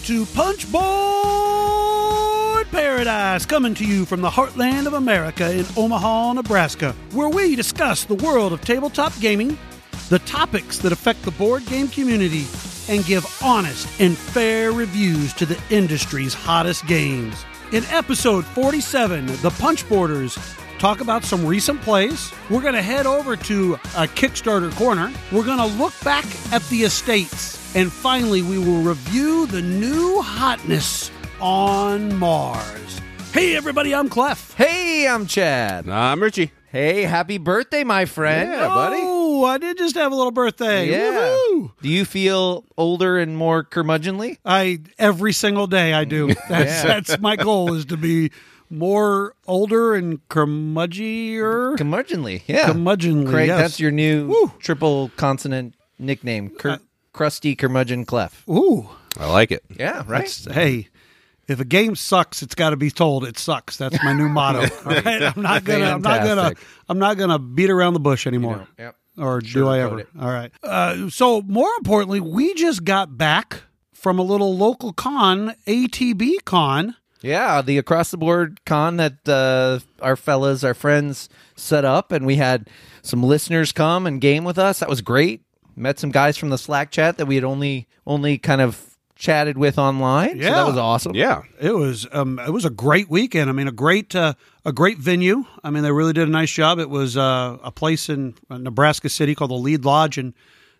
Welcome to Punchboard Paradise, coming to you from the heartland of America in Omaha, Nebraska, where we discuss the world of tabletop gaming, the topics that affect the board game community, and give honest and fair reviews to the industry's hottest games. In episode 47, the Punchboarders talk about some recent plays. We're going to head over to a Kickstarter corner. We're going to look back at the estates. And finally, we will review the new hotness on Mars. Hey, everybody, I'm Clef. Hey, I'm Chad. I'm Richie. Hey, happy birthday, my friend. Yeah, buddy. Oh, I did just have a little birthday. Yeah. Woohoo! Do you feel older and more curmudgeonly? I every single day I do. That's Yeah. that's my goal is to be more older and curmudgier. Curmudgeonly, yeah. Curmudgeonly, Craig, yes. that's your new Woo. Uh, triple consonant nickname, Cur- Crusty Curmudgeon Clef. Ooh, I like it. Yeah, right. that's, hey, if a game sucks, it's got to be told it sucks. That's my new motto. All right, I'm not gonna. I'm not gonna. I'm not gonna beat around the bush anymore. Yep. Or do I ever? it. All right. Uh, so more importantly, we just got back from a little local con, ATB Con. Yeah, the across the board con that uh, our fellas, our friends set up, and we had some listeners come and game with us. That was great. Met some guys from the Slack chat that we had only only kind of chatted with online. so Yeah. that was awesome. Yeah. It was um, it was a great weekend. I mean, a great uh, a great venue. I mean, they really did a nice job. It was uh, a place in uh, Nebraska City called the Lied Lodge, and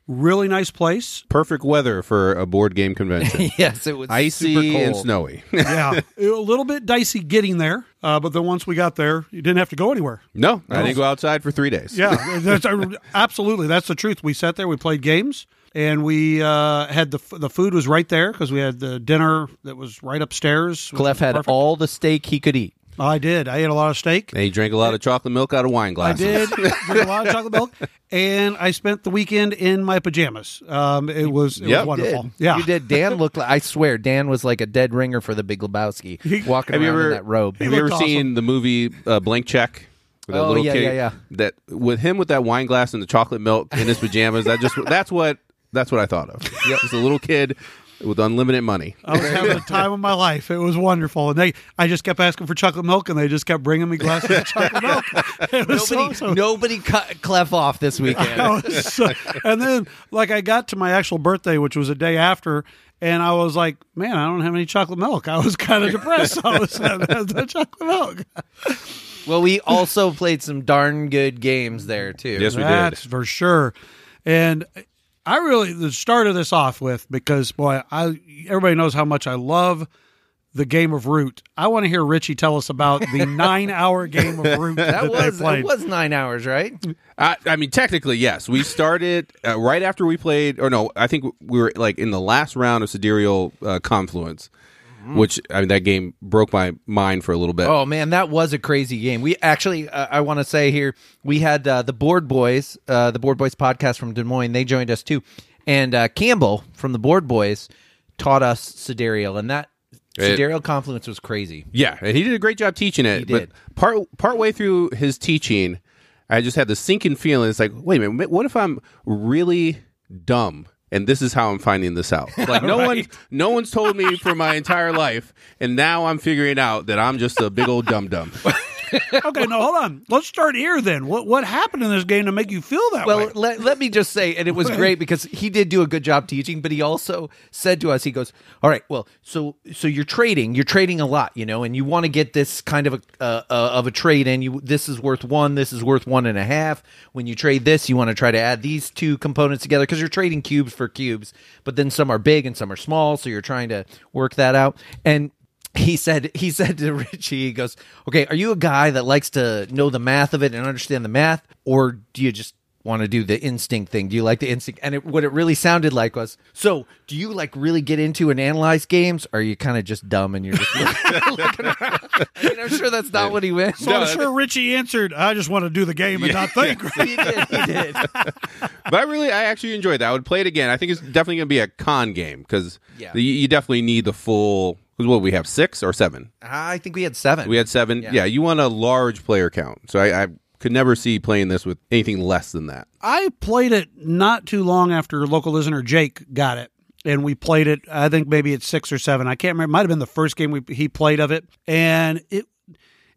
really nice place. Perfect weather for a board game convention. yes, it was super Icy cold. and snowy. Yeah, a little bit dicey getting there, uh, but then once we got there, you didn't have to go anywhere. no, I didn't go outside for three days. Yeah, that's absolutely that's the truth. We sat there, we played games, and we uh, had the the food was right there because we had the dinner that was right upstairs. which Clef had perfect. all the steak he could eat. I did. I ate a lot of steak. And he drank a lot of chocolate milk out of wine glasses. I glasses. did drink a lot of chocolate milk, and I spent the weekend in my pajamas. Um, it was it Yep. was wonderful. Did. Yeah, You did. Dan looked like, I swear, Dan was like a dead ringer for the Big Lebowski, walking Have around you ever in that robe. Have you ever looked seen the movie uh, Blank Check? With that Oh, little yeah, kid yeah, yeah. That with him with that wine glass and the chocolate milk in his pajamas. that just that's what that's what I thought of. Just a little kid with unlimited money. I was having the time of my life. It was wonderful, and they I just kept asking for chocolate milk, and they just kept bringing me glasses of chocolate milk. It was Nobody, awesome. nobody cut Clef off this weekend. Was so- and then like I got to my actual birthday, which was a day after, and I was like, man, I don't have any chocolate milk. I was kind of depressed. I was having the chocolate milk. Well, we also played some darn good games there too. Yes, we did. For sure. And I really started this off with because boy, I everybody knows how much I love the game of Root. I want to hear Richie tell us about the nine-hour game of Root that, that they was played. it was nine hours, right? I, I mean, technically, yes. We started uh, right after we played, or no, I think we were like in the last round of Sidereal uh, Confluence, which I mean, that game broke my mind for a little bit. Oh man, that was a crazy game. We actually, uh, I want to say here, we had uh, the Board Boys, uh, the Board Boys podcast from Des Moines. They joined us too, and uh, Campbell from the Board Boys taught us Sidereal, and that Sidereal Confluence was crazy. Yeah, and he did a great job teaching it. He did. But part part way through his teaching, I just had the sinking feeling. It's like, wait a minute, what if I'm really dumb? And this is how I'm finding this out. Like no one, no one's told me for my entire life, and now I'm figuring out that I'm just a big old dum dum. okay, no, hold on. Let's start here then. What what happened in this game to make you feel that Well, way? let, let me just say, and it was great because he did do a good job teaching, but he also said to us, he goes, "All right, well, so so you're trading, you're trading a lot, you know, and you want to get this kind of a uh, uh, of a trade, and you this is worth one, this is worth one and a half. When you trade this, you want to try to add these two components together because you're trading cubes for cubes, but then some are big and some are small, so you're trying to work that out and." He said he said to Richie, he goes, Okay, are you a guy that likes to know the math of it and understand the math? Or do you just want to do the instinct thing? Do you like the instinct? And it, what it really sounded like was, so do you like really get into and analyze games? Or are you kind of just dumb and you're just looking, looking around? And I'm sure that's not what he meant. so I'm sure Richie answered, "I just want to do the game and not think." he did. He did. But I really, I actually enjoyed that. I would play it again. I think it's definitely going to be a con game because Yeah. you, you definitely need the full. Because what we have six or seven. I think we had seven. We had seven. Yeah. Yeah, you want a large player count. So I, I could never see playing this with anything less than that. I played it not too long after local listener Jake got it. and we played it. I think maybe it's six or seven. I can't remember. It might have been the first game we, he played of it, and it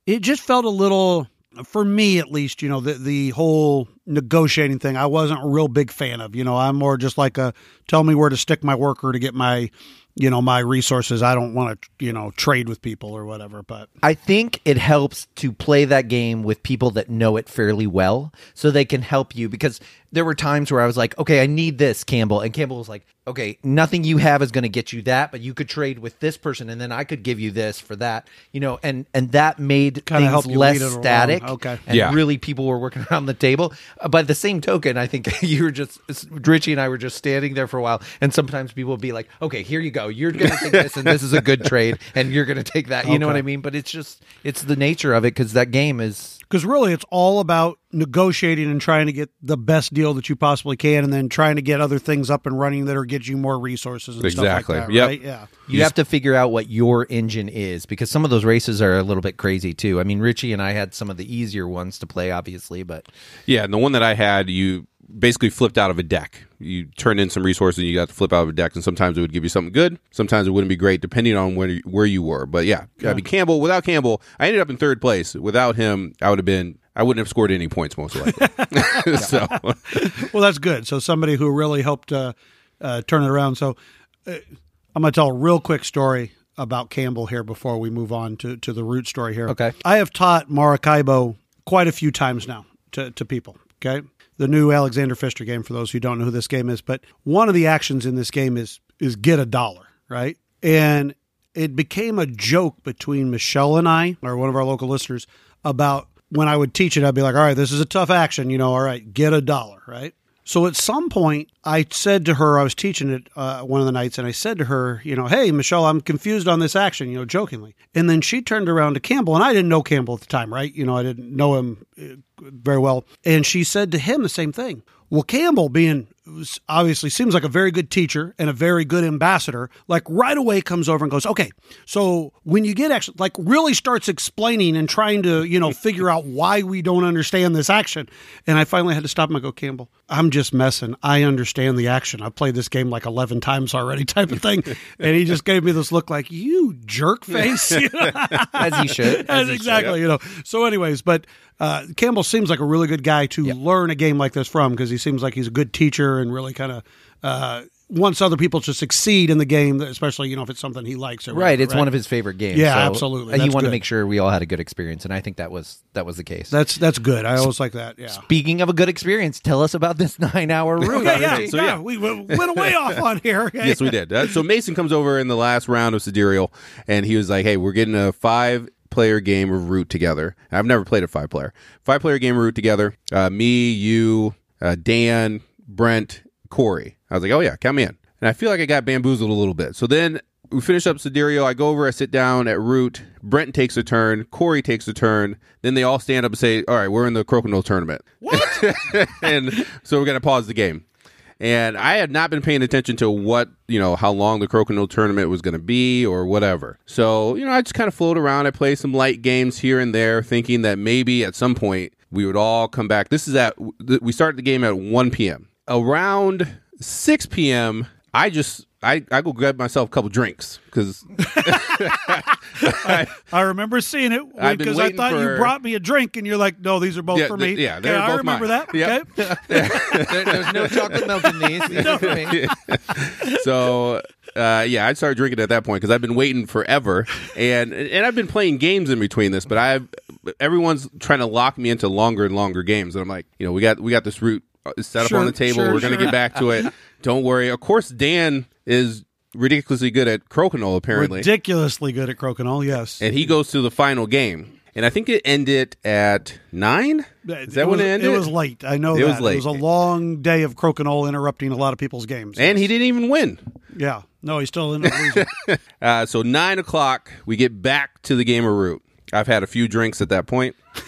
it just felt a little for me at least. You know, the the whole negotiating thing. I wasn't a real big fan of. You know, I'm more just like a tell me where to stick my worker to get my you know my resources i don't want to you know trade with people or whatever but I think it helps to play that game with people that know it fairly well so they can help you because there were times where I was like, okay, I need this, Campbell. And Campbell was like, okay, nothing you have is going to get you that, but you could trade with this person and then I could give you this for that, you know, and, and that made Kinda things help less lead it static. Okay. And Yeah. really people were working around the table. Uh, By the same token, I think you were just, Richie and I were just standing there for a while. And sometimes people would be like, okay, here you go. You're going to take this and this is a good trade and you're going to take that. You know what I mean? But it's just, it's the nature of it because that game is because really it's all about negotiating and trying to get the best deal that you possibly can and then trying to get other things up and running that'll get you more resources and Exactly. stuff like that Yep. right yeah You have to figure out what your engine is because some of those races are a little bit crazy too. I mean, Richie and I had some of the easier ones to play, obviously, but Yeah, and the one that I had, you basically flipped out of a deck. You turned in some resources and you got to flip out of a deck, and sometimes it would give you something good. Sometimes it wouldn't be great, depending on where where you were. But yeah, I mean Campbell. Without Campbell, I ended up in third place. Without him, I would have been. I wouldn't have scored any points most likely. so well that's good so somebody who really helped uh, uh, turn it around so uh, i'm going to tell a real quick story about campbell here before we move on to, to the root story here Okay. i have taught maracaibo quite a few times now to, to people okay the new alexander pfister game for those who don't know who this game is but one of the actions in this game is is get a dollar right and it became a joke between Michelle and I, or one of our local listeners, about when I would teach it, I'd be like, all right, this is a tough action, you know, all right, get a dollar, right? So at some point, I said to her, I was teaching it uh, one of the nights, and I said to her, you know, hey, Michelle, I'm confused on this action, you know, jokingly. And then she turned around to Campbell, and I didn't know Campbell at the time, right? You know, I didn't know him uh, very well. And she said to him the same thing. Well, Campbell, being obviously seems like a very good teacher and a very good ambassador, like right away comes over and goes, okay, so when you get actually, like really starts explaining and trying to, you know, figure out why we don't understand this action. And I finally had to stop him. I go, Campbell, I'm just messing. I understand the action. I've played this game like 11 times already, type of thing. and he just gave me this look like, you jerk face. As he should. As exactly, you know. So, anyways, but uh, Campbell seems like a really good guy to learn a game like this from because he seems like he's a good teacher and really kind of uh, wants other people to succeed in the game, especially you know if it's something he likes. Or Right, whatever, it's one of his favorite games. Yeah, so absolutely. He That's wanted good. to make sure we all had a good experience, and I think that was that was the case. That's that's good. I always like that. Yeah. Speaking of a good experience, tell us about this nine-hour Root. Okay, yeah, So, yeah, yeah. we we went way off on here. yes, we did. Uh, so Mason comes over in the last round of Sidereal, and he was like, "Hey, we're getting a five player game of Root together. I've never played a five player, five player game of Root together. Uh, me, you, uh, Dan, Brent, Corey. I was like, oh yeah, count me in. And I feel like I got bamboozled a little bit. So then we finish up Sidereal. I go over, I sit down at Root. Brent takes a turn. Corey takes a turn. Then they all stand up and say, all right, we're in the Crokinole tournament. What? and so we're going to pause the game. And I had not been paying attention to what, you know, how long the Crokinole tournament was going to be or whatever. So, you know, I just kind of float around. I play some light games here and there, thinking that maybe at some point we would all come back. This is at, we started the game at 1 p.m. Around 6 p.m., I just, I, I go grab myself a couple drinks because I remember seeing it because I waiting thought you brought me a drink, and you're like, "No, these are both Yeah, for th- me." yeah, Okay, they're I both remember mine. that. Yep. Okay, There- there's no chocolate milk in these. These are for me. so uh, yeah, I started drinking at that point because I've been waiting forever, and and I've been playing games in between this, but I've everyone's trying to lock me into longer and longer games, and I'm like, you know, we got we got this Root uh, set Sure, up on the table. sure, We're gonna get back to it. Don't worry. Of course, Dan is ridiculously good at Crokinole apparently, ridiculously good at crokinole. Yes, and he goes to the final game. And I think it ended at nine. Is that it when was, it ended? It was late. I know It that. was late. It was a long day of crokinole interrupting a lot of people's games. and he didn't even win. yeah, no, he still ended up losing. Uh, so nine o'clock, we get back to the game of root. I've had a few drinks at that point.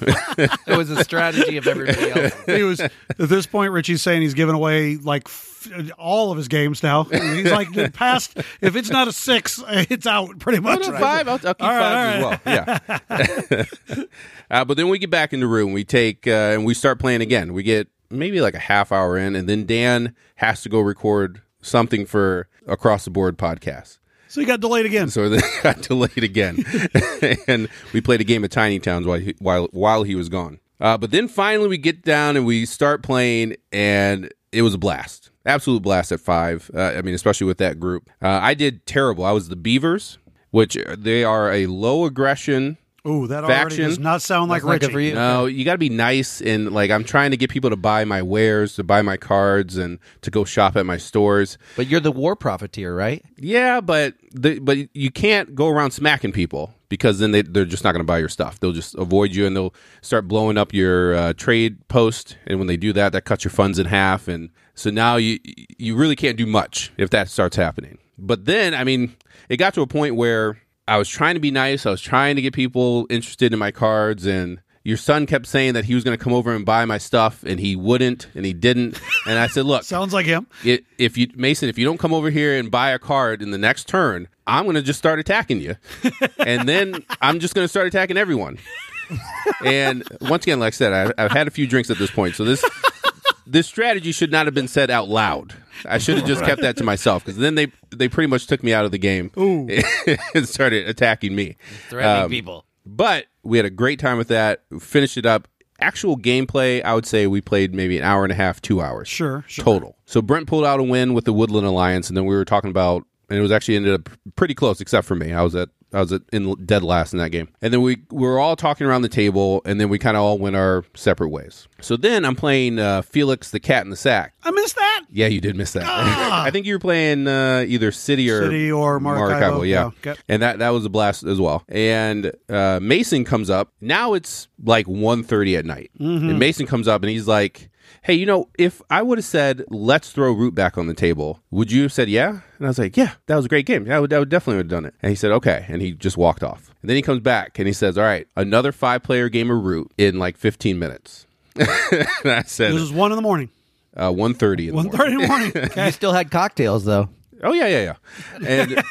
It was a strategy of everybody else. he was at this point. Richie's saying he's giving away like f- all of his games now. He's like the past. If it's not a six, it's out pretty much. Right? five. I'll, I'll keep All right, five all as well. Yeah. uh, but then we get back in the room. We take uh, and we start playing again. We get maybe like a half hour in, and then Dan has to go record something for across the board podcast. So you got delayed again. So then got delayed again, and we played a game of Tiny Towns while he, while while he was gone. Uh, but then finally we get down and we start playing, and it was a blast, absolute blast at five. Uh, I mean, especially with that group. Uh, I did terrible. I was the Beavers, which they are a low aggression Ooh, that already Faction. does not sound like That's Richie. good for you. No, you got to be nice and like I'm trying to get people to buy my wares, to buy my cards, and to go shop at my stores. But you're the war profiteer, right? Yeah, but the, but you can't go around smacking people because then they they're just not going to buy your stuff. They'll just avoid you and they'll start blowing up your uh, trade post. And when they do that, that cuts your funds in half. And so now you you really can't do much if that starts happening. But then, I mean, it got to a point where I was trying to be nice. I was trying to get people interested in my cards and. Your son kept saying that he was going to come over and buy my stuff, and he wouldn't, and he didn't. And I said, "Look, Sounds like him. it, if you Mason, if you don't come over here and buy a card in the next turn, I'm going to just start attacking you, and then I'm just going to start attacking everyone. And once again, like I said, I, I've had a few drinks at this point, so this this strategy should not have been said out loud. I should have just kept that to myself because then they they pretty much took me out of the game and started attacking me. Threatening Um, people. But we had a great time with that. We finished it up. Actual gameplay, I would say we played maybe an hour and a half, two hours Sure, sure. total. So Brent pulled out a win with the Woodland Alliance, and then we were talking about, and it was actually ended up pretty close, except for me. I was at I was in dead last in that game, and then we, we were all talking around the table, and then we kind of all went our separate ways. So then I'm playing uh, Felix the Cat in the Sack. I missed that. Yeah, you did miss that. I think you were playing uh, either City or City or Maracaibo, yeah. yeah. Okay. And that that was a blast as well. And uh, Mason comes up. Now it's like 1.30 at night. Mm-hmm. And Mason comes up and he's like, "Hey, you know, if I would have said let's throw root back on the table, would you have said yeah?" And I was like, "Yeah, that was a great game. I would, I would definitely have done it." And he said, "Okay," and he just walked off. And then he comes back and he says, "All right, another five player game of root in like 15 minutes." and I said, This is one in the morning. uh, 1.30 in the One morning. thirty in the morning. You still had cocktails though. Oh yeah, yeah, yeah. And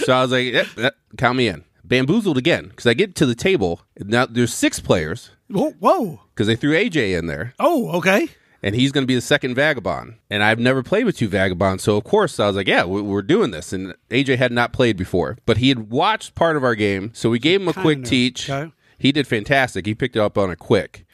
so I was like, yep, yep, count me in. Bamboozled again because I get to the table now. There's six players Whoa, whoa. because they threw AJ in there, Oh, okay. and he's going to be the second vagabond. And I've never played with two vagabonds, so of course I was like, yeah, we- we're doing this. And AJ had not played before, but he had watched part of our game, so we gave him a Kinda quick teach. Okay. He did fantastic. He picked it up on a quick.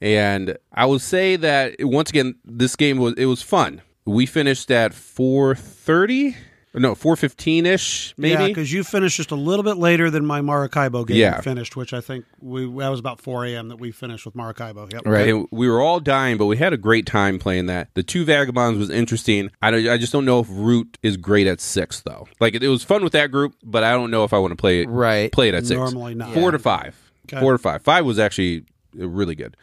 And I will say that once again, this game was it was fun. We finished at four thirty, no four fifteen ish, maybe. Yeah, maybe. because you finished just a little bit later than my Maracaibo game Yeah. finished, which I think we that was about four a.m. that we finished with Maracaibo. Yep. Right, and we were all dying, but we had a great time playing that. The two vagabonds was interesting. I, don't- I just don't know if Root is great at six though. Like it, it was fun with that group, but I don't know if I want to play it. Right. play it at six. Normally not. Four to five. Okay. Four to five. Five was actually uh, really good.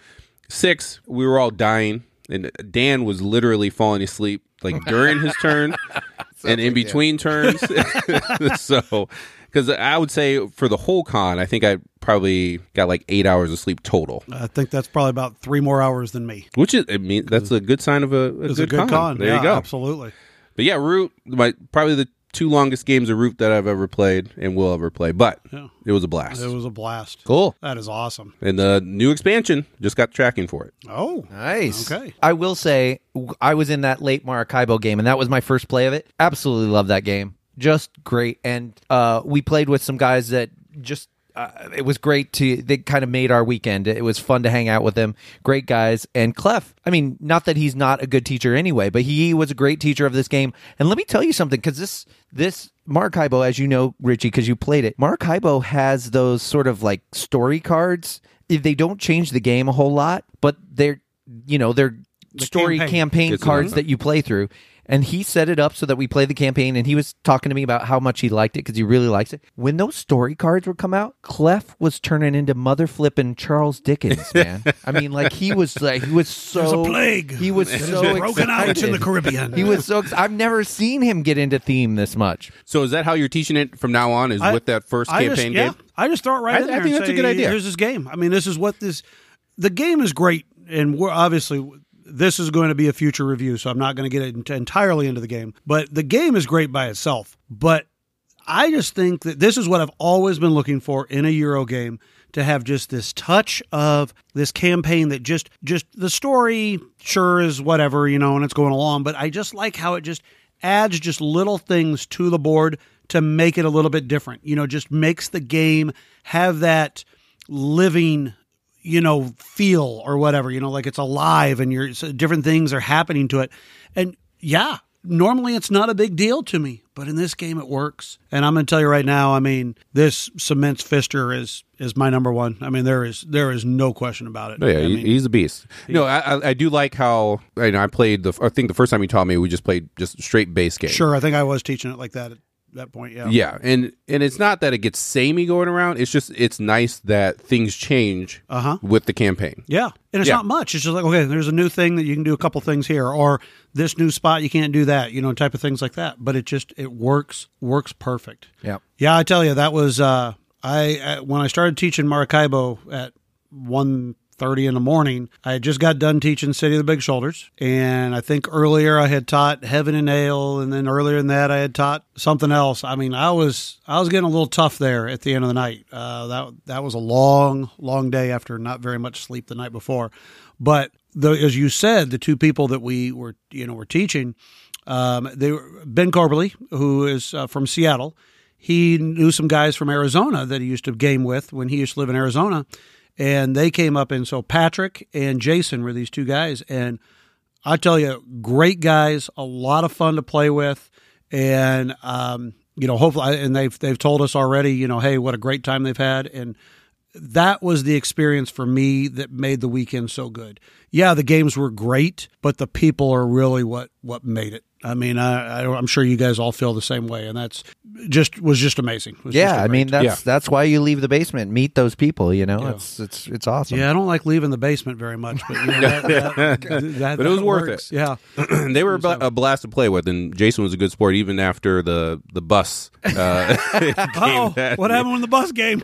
Six, we were all dying, and Dan was literally falling asleep like during his turn and in between turns. so, because I would say for the whole con, I think I probably got like eight hours of sleep total. I think that's probably about three more hours than me. Which is, I mean, that's a good sign of a, a, good, a good con. There yeah, you go. Absolutely. But yeah, Root, my probably the two longest games of Root that I've ever played and will ever play. But Yeah. it was a blast. It was a blast. Cool. That is awesome. and the new expansion just got tracking for it. Oh, Nice. Okay. I will say I was in that late Maracaibo game, and that was my first play of it. Absolutely love that game. Just great. And uh, we played with some guys that just. Uh, it was great to they kind of made our weekend. It was fun to hang out with them. Great guys. And clef i mean not that he's not a good teacher anyway but he was a great teacher of this game. And let me tell you something because this this maracaibo as you know richie because you played it maracaibo has those sort of like story cards. They don't change the game a whole lot but they're you know they're story campaign. campaign, cards that you play through and he set it up so that we play the campaign and he was talking to me about how much he liked it because he really likes it when those story cards would come out clef was turning into mother flipping charles dickens man i mean like he was like he was so There's a plague. he was It is so broken out in the Caribbean. he was so ex- i've never seen him get into theme this much So is that how you're teaching it from now on? Is I- with that first I campaign just, yeah, game? I just throw it right I- in I there. think and that's a good idea. Here's this game. I mean, this is what this. The game is great, and we're obviously this is going to be a future review, so I'm not going to get into, entirely into the game. But the game is great by itself. But I just think that this is what I've always been looking for in a Euro game to have just this touch of this campaign that just just the story sure is whatever, you know, and it's going along, but I just like how it just adds just little things to the board to make it a little bit different. You know, just makes the game have that living you know feel or whatever you know like it's alive and you're so different things are happening to it and yeah normally it's not a big deal to me but in this game it works and i'm going to tell you right now i mean this cements Pfister is is my number one i mean there is there is no question about it Oh, yeah, I mean, he's a beast. No, I, I, do like how I, know, I played the. I think the first time he taught me, we just played just straight base game. sure i think i was teaching it like that at that point yeah Yeah, and and it's not that it gets samey going around. It's just it's nice that things change Uh-huh. with the campaign. Yeah. And it's Yeah. not much. It's just like, okay, there's a new thing that you can do a couple things here, or this new spot, you can't do that, you know, type of things like that. But it just, it works, works perfect. Yeah. Yeah, I tell you, that was, uh, I, uh, when I started teaching Maracaibo at 1.30 in the morning, I had just got done teaching City of the Big Shoulders. And I think earlier I had taught Heaven and Ale. And then earlier than that, I had taught something else. I mean, I was, I was getting a little tough there at the end of the night. Uh, that, that was a long, long day after not very much sleep the night before. But the, as you said, the two people that we were, you know, were teaching, um, they were Ben Corberly, who is uh, from Seattle. He knew some guys from Arizona that he used to game with when he used to live in Arizona, and they came up. And so Patrick and Jason were these two guys, and I tell you, great guys, a lot of fun to play with, and um, you know, hopefully, and they've they've told us already, you know, hey, what a great time they've had, and that was the experience for me that made the weekend so good. Yeah, the games were great, but the people are really what what made it. I mean, I, I, I'm sure you guys all feel the same way, and that's just was just amazing. It was just Yeah, a I mean great- that's that's why you leave the basement, meet those people. You know, it's it's it's awesome. yeah, I don't like leaving the basement very much, but you know, that, that, that- But it was that worth works. it. Yeah, they were a, a blast to play with, and Jason was a good sport even after the the bus. Uh, Oh, what happened in the bus game?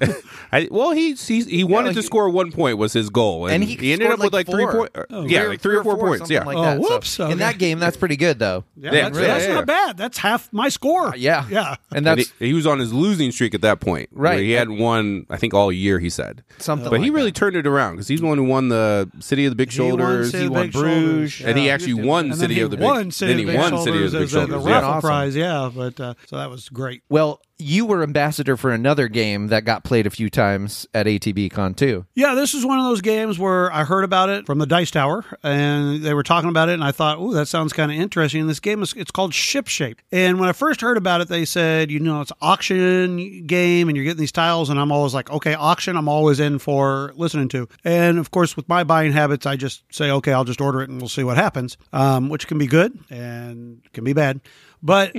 I, well, he he, he wanted like to score one point was his goal, and, And he ended scored up with like like three four. points. yeah, like three or four, points. Yeah, like Oh, that. So whoops, okay. In that game, that's pretty good though. Yeah, Yeah, that's, yeah, that's yeah. not bad. That's half my score. Yeah, yeah. and And that's he, he was on his losing streak at that point. where Right. he had won, I think, all year. He said something. but he really that. turned it around because he's the one who won the City of the Big He won Shoulders, City he of won Big Bruges, Shoulders, and he yeah. actually won And then City he of the won Big. City then of he Big won Shoulders City of the Big as the- the Shoulders. raffle. Awesome. prize. Yeah, but uh, so that was great. Well, you were ambassador for another game that got played a few times at ATB Con too. Yeah, this is one of those games where I heard about it from the Dice Tower, and they were talking about it, and I thought, "Ooh, that sounds kind of interesting." This game is it's called Ship Shape, and when I first heard about it, they said, you know, it's auction game, and you're getting these tiles, and I'm always like, "Okay, auction." I'm always in for listening to, and of course, with my buying habits, I just say, "Okay, I'll just order it, and we'll see what happens," um, which can be good and can be bad. But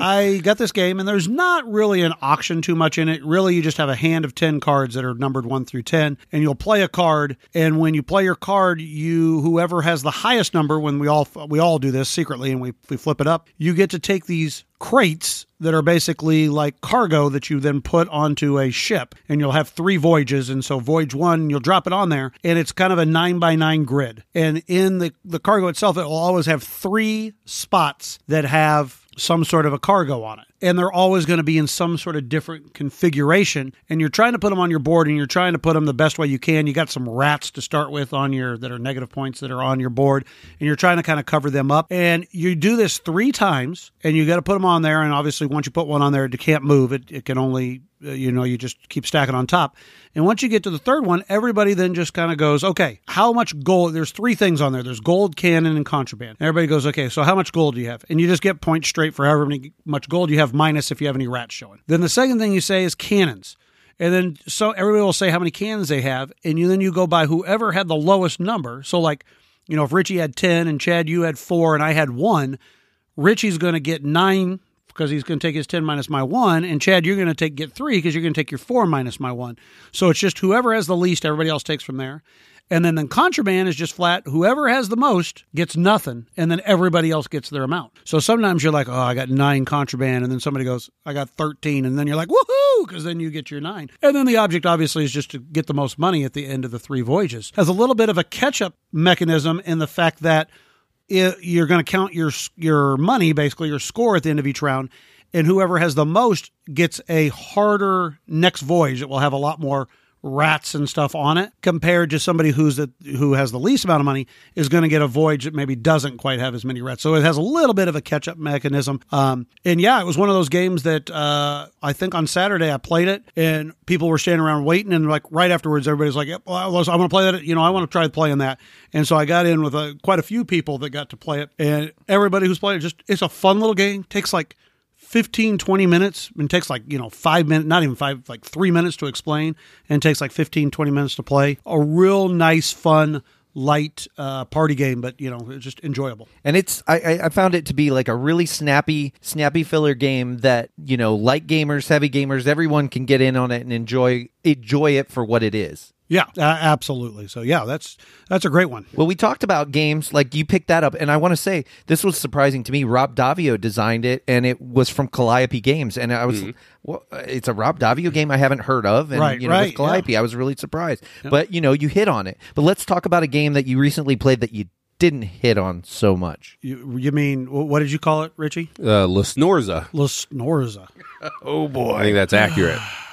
I got this game, and there's not really an auction too much in it. Really, you just have a hand of 10 cards that are numbered 1 through 10, and you'll play a card. And when you play your card, you whoever has the highest number, when we all we all do this secretly and we, we flip it up, you get to take these crates that are basically like cargo that you then put onto a ship and you'll have three voyages and so voyage one you'll drop it on there and it's kind of a nine by nine grid and in the, the cargo itself it will always have three spots that have some sort of a cargo on it. And they're always going to be in some sort of different configuration and you're trying to put them on your board and you're trying to put them the best way you can. You got some rats to start with on your that are negative points that are on your board and you're trying to kind of cover them up. And you do this three times and you got to put them on there and obviously once you put one on there it can't move. It, it can only Uh, you know you just keep stacking on top. And once you get to the third one everybody then just kind of goes okay how much gold? There's three things on there. There's gold cannon and contraband. Everybody goes okay so how much gold do you have? And you just get points straight for however many much gold you have minus if you have any rats showing. Then the second thing you say is cannons. And then so everybody will say how many cannons they have and you then you go by whoever had the lowest number. So like you know if richie had 10 and chad you had 4 and i had 1 richie's going to get 9 because he's going to take his 10 minus my 1 and chad you're going to take get 3 because you're going to take your 4 minus my 1 so it's just whoever has the least everybody else takes from there. And then the contraband is just flat. Whoever has the most gets nothing and then everybody else gets their amount. So sometimes you're like oh i got 9 contraband and then somebody goes i got 13 and then you're like woohoo! Because then you get your 9 and then the object obviously is just to get the most money at the end of the three voyages. Has a little bit of a catch up mechanism in the fact that it, you're going to count your your money, basically your score at the end of each round, and whoever has the most gets a harder next voyage. It will have a lot more rats and stuff on it compared to somebody who's the, who has the least amount of money is going to get a voyage that maybe doesn't quite have as many rats. So it has a little bit of a catch up mechanism. Um, and yeah, it was one of those games that uh, I think on Saturday I played it and people were standing around waiting and like right afterwards everybody's like, yep, well, I, want to play that. You know, I want to try playing that. And so I got in with quite a few people that got to play it and everybody who's playing it just it's a fun little game. Takes like 15 20 minutes and takes like you know five minutes not even five like three minutes to explain and takes like 15 20 minutes to play a real nice fun light uh, party game, but you know, it's just enjoyable. And it's I, I found it to be like a really snappy, snappy filler game that you know, light gamers, heavy gamers, everyone can get in on it and enjoy enjoy it for what it is. Yeah, uh, absolutely. So yeah, that's that's a great one. Well, we talked about games like you picked that up, and I want to say this was surprising to me. Rob Daviau designed it, and it was from Calliope Games, and I was, mm-hmm. well, it's a Rob Daviau game I haven't heard of, and right, you know, right, with Calliope, yeah. I was really surprised. Yeah. But you know, you hit on it. But let's talk about a game that you recently played that you didn't hit on so much. You, you mean what did you call it, Richie? Uh, La Snorza. La Snorza. oh boy, I think that's accurate.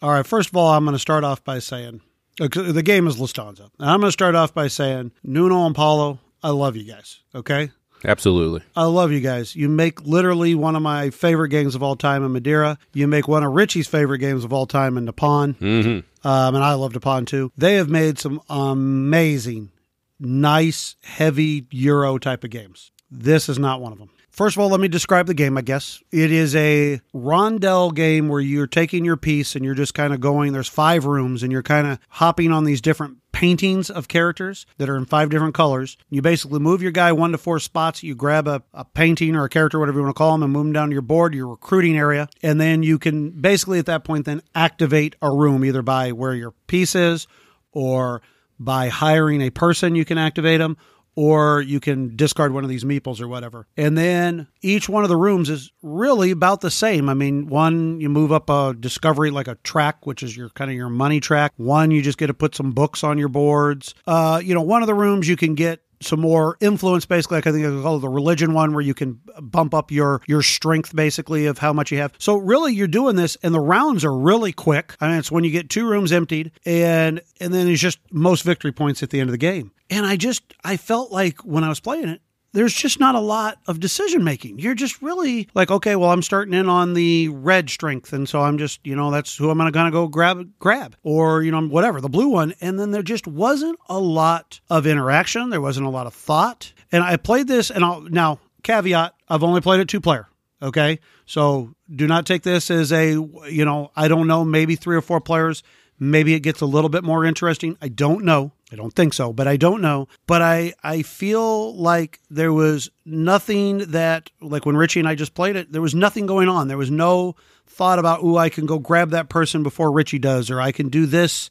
All right. First of all, I'm going to start off by saying the game is La Stanza. And I'm going to start off by saying, Nuno and Paulo, I love you guys. Okay. Absolutely. I love you guys. You make literally one of my favorite games of all time in Madeira. You make one of Richie's favorite games of all time in Nippon. Mm-hmm. Um, and I love Nippon too. They have made some amazing, nice, heavy Euro type of games. This is not one of them. First of all, let me describe the game, I guess. It is a rondel game where you're taking your piece and you're just kind of going. There's five rooms and you're kind of hopping on these different paintings of characters that are in five different colors. You basically move your guy one to four spots. You grab a, a painting or a character, whatever you want to call them, and move them down to your board, your recruiting area. And then you can basically at that point then activate a room either by where your piece is or by hiring a person, you can activate them or you can discard one of these meeples or whatever. And then each one of the rooms is really about the same. I mean, one you move up a discovery like a track, which is your kind of your money track. One you just get to put some books on your boards. Uh, you know, one of the rooms you can get some more influence basically. Like i think i call it the religion one where you can bump up your your strength basically of how much you have. So really you're doing this and the rounds are really quick. I mean it's when you get two rooms emptied and and then it's just most victory points at the end of the game. And i just i felt like when i was playing it there's just not a lot of decision making. You're just really like, okay, well, I'm starting in on the red strength, and so I'm just, you know, that's who I'm gonna go grab, grab, or you know, whatever the blue one. And then there just wasn't a lot of interaction. There wasn't a lot of thought. And I played this, and I'll now caveat: I've only played it two player. Okay, so do not take this as a, you know, I don't know, maybe three or four players. Maybe it gets a little bit more interesting. I don't know. I don't think so, but I don't know. But I I feel like there was nothing that like when Richie and I just played it, there was nothing going on. There was no thought about, "Ooh, I can go grab that person before Richie does or I can do this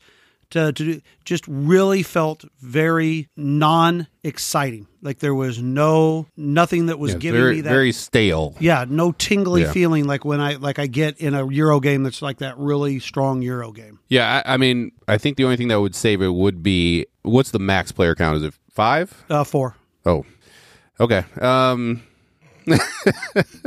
to, to do, just really felt very non exciting. Like there was no nothing that was yeah, giving very, me that very stale. Yeah, no tingly Yeah. feeling like when I like I get in a Euro game that's like that really strong Euro game. Yeah, I, I mean, I think the only thing that would save it would be what's the max player count? Is it five? Uh, four. Oh, okay. Um,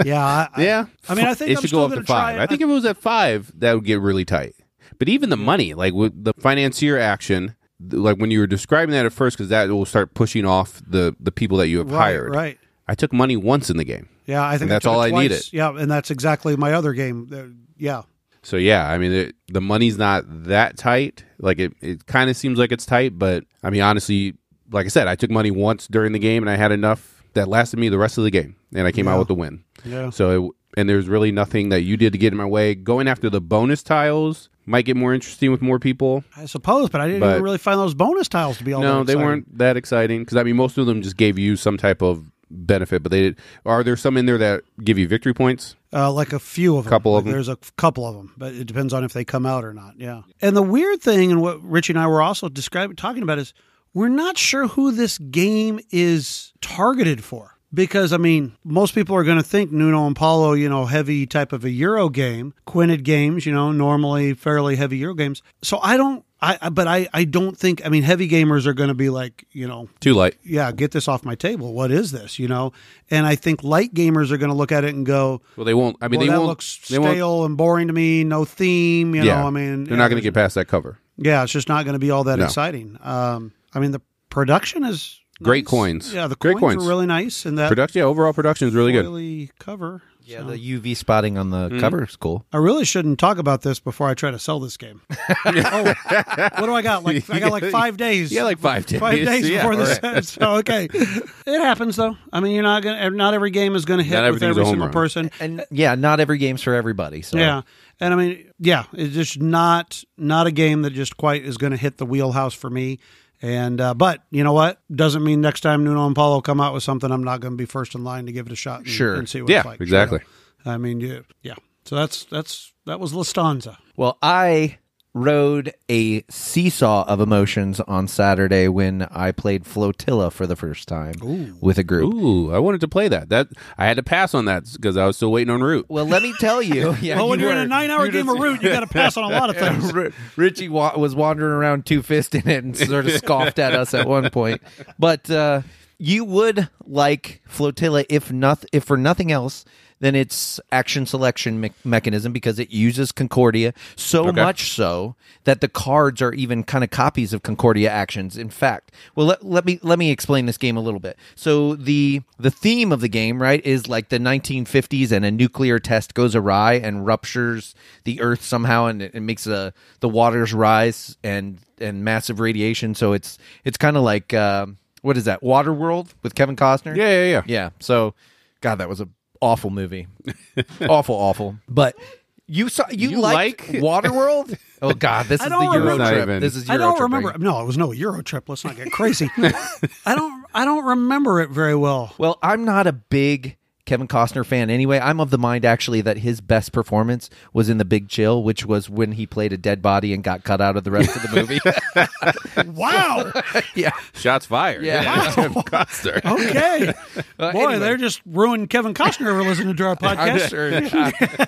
Yeah, I, yeah. I mean, I think it I'm should still go up gonna five. try. I think if it was at five, that would get really tight. But even the money, like with the financier action, like when you were describing that at first, because that will start pushing off the the people that you have right, hired. right. I took money once in the game. Yeah, I think that's it all I needed. Yeah, and that's exactly my other game. Uh, yeah, So yeah, I mean it, the money's not that tight. Like it, it kind of seems like it's tight, but I mean honestly, like I said, I took money once during the game and I had enough that lasted me the rest of the game, and I came Yeah. out with the win. yeah. So it, and there's really nothing that you did to get in my way. Going after the bonus tiles might get more interesting with more people. I suppose, but I didn't But- even really find those bonus tiles to be all. no, they weren't that exciting because I mean most of them just gave you some type of benefit, but they did. Are there some in there that give you victory points? Uh, like a few of them. Couple of Like, them. There's a couple of them, but it depends on if they come out or not. Yeah. And the weird thing, and what Richie and I were also describing, talking about, is we're not sure who this game is targeted for. Because I mean, most people are going to think Nuno and Paulo, you know, heavy type of a Euro game, Quined games, you know, normally fairly heavy Euro games. So I don't, I, but I I don't think I mean heavy gamers are going to be like you know Too light. yeah get this off my table. What is this? You know, and I think light gamers are going to look at it and go, Well, they won't. I mean, well, they that won't. looks they won't. stale and boring to me. No theme. You Yeah, know, I mean, they're not going to get past that cover. Yeah, it's just not going to be all that No. exciting. Um, I mean, the production is Great nice. coins. Yeah, the Great coins, coins. are really nice, and that Production, yeah, overall production is really good. oily cover. Yeah, so- the UV spotting on the Mm-hmm. cover is cool. I really shouldn't talk about this before I try to sell this game. oh, what do I got? Like I got like five days. Yeah, like five days. Five days Yeah, before this. right. ends. So okay, it happens though. I mean, you're not gonna. Not every game is gonna hit with every single run. person. And yeah, not every game's for everybody. So Yeah, and I mean, yeah, it's just not not a game that just quite is going to hit the wheelhouse for me. And uh, but you know what? Doesn't mean next time Nuno and Paulo come out with something, I'm not going to be first in line to give it a shot. And, Sure. and see what Yeah, it's like. exactly. So, I mean, yeah, yeah. So that's that's that was La Stanza. Well, I rode a seesaw of emotions on Saturday when I played Flotilla for the first time with a group. Ooh, I wanted to play that. That I had to pass on that because I was still waiting on Root. Well, let me tell you. Yeah, well, when you you're in a nine-hour game just- of Root, you got to pass on a lot of things. R- Richie wa- was wandering around two fisting it and sort of scoffed at us at one point. But uh, you would like Flotilla if not if for nothing else than its action selection me- mechanism because it uses Concordia so Okay. much so that the cards are even kind of copies of Concordia actions. In fact, well let, let me let me explain this game a little bit. So the the theme of the game, right, is like the 1950s and a nuclear test goes awry and ruptures the earth somehow and it, it makes the the waters rise and and massive radiation. So it's it's kind of like um, what is that? Waterworld with Kevin Costner? Yeah, yeah, yeah. Yeah. So, God, that was a awful movie. awful, awful. But you saw you, You liked like- Waterworld? oh God, this I is the Euro remember- trip. Not even- This is I don't tripping. remember. No, it was no Euro trip. Let's not get crazy. I don't. I don't remember it very well. Well, I'm not a big Kevin Costner fan anyway. I'm of the mind actually that his best performance was in The Big Chill, which was when he played a dead body and got cut out of the rest of the movie. Wow. yeah. Shots fired. Yeah. Kevin Costner. Okay. Uh, Boy, anyway. they're just ruined Kevin Costner ever listening to our I'm podcast. sure.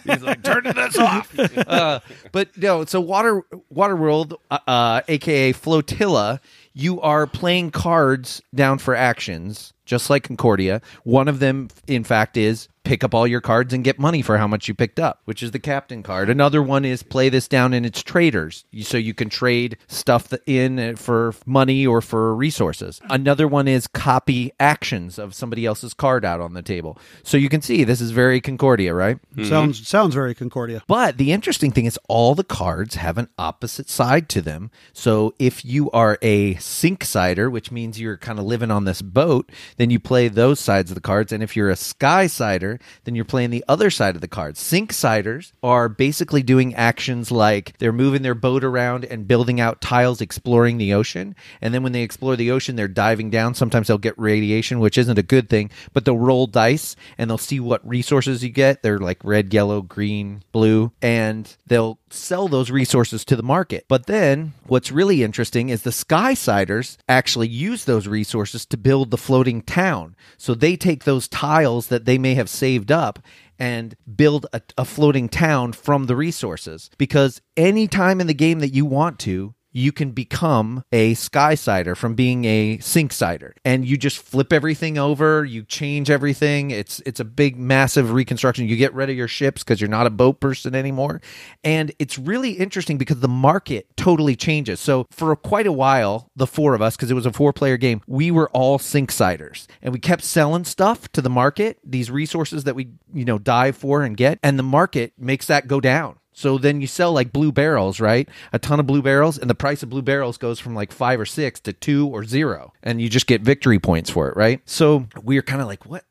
He's like, turning this off. Uh, but no, so Water Waterworld, uh, uh, aka Flotilla, you are playing cards down for actions, just like Concordia. One of them, in fact, is pick up all your cards and get money for how much you picked up, which is the captain card. Another one is play this down in its traders, so you can trade stuff in uh, for money or for resources. Another one is copy actions of somebody else's card out on the table. So you can see this is very Concordia, right? Sounds sounds very Concordia. But the interesting thing is all the cards have an opposite side to them. So if you are a sink sider, which means you're kind of living on this boat, then you play those sides of the cards. And if you're a sky sider, then you're playing the other side of the cards. Sink siders are basically doing actions like they're moving their boat around and building out tiles, exploring the ocean. And then when they explore the ocean, they're diving down. Sometimes they'll get radiation, which isn't a good thing, but they'll roll dice and they'll see what resources you get. They're like red, yellow, green, blue, and they'll sell those resources to the market. But then what's really interesting is the sky siders actually use those resources to build the floating town. So they take those tiles that they may have saved up and build a, a floating town from the resources. Because any time in the game that you want to, you can become a sky sider from being a sink and you just flip everything over you change everything. It's it's a big massive reconstruction. You get rid of your ships because you're not a boat person anymore. And it's really interesting because the market totally changes. So for quite a while the four of us because it was a four player game we were all sink siders and we kept selling stuff to the market these resources that we you know dive for and get. And the market makes that go down so then you sell like blue barrels, right? A ton of blue barrels, and the price of blue barrels goes from like five or six to two or zero, and you just get victory points for it, right? So we're kind of like, what, what,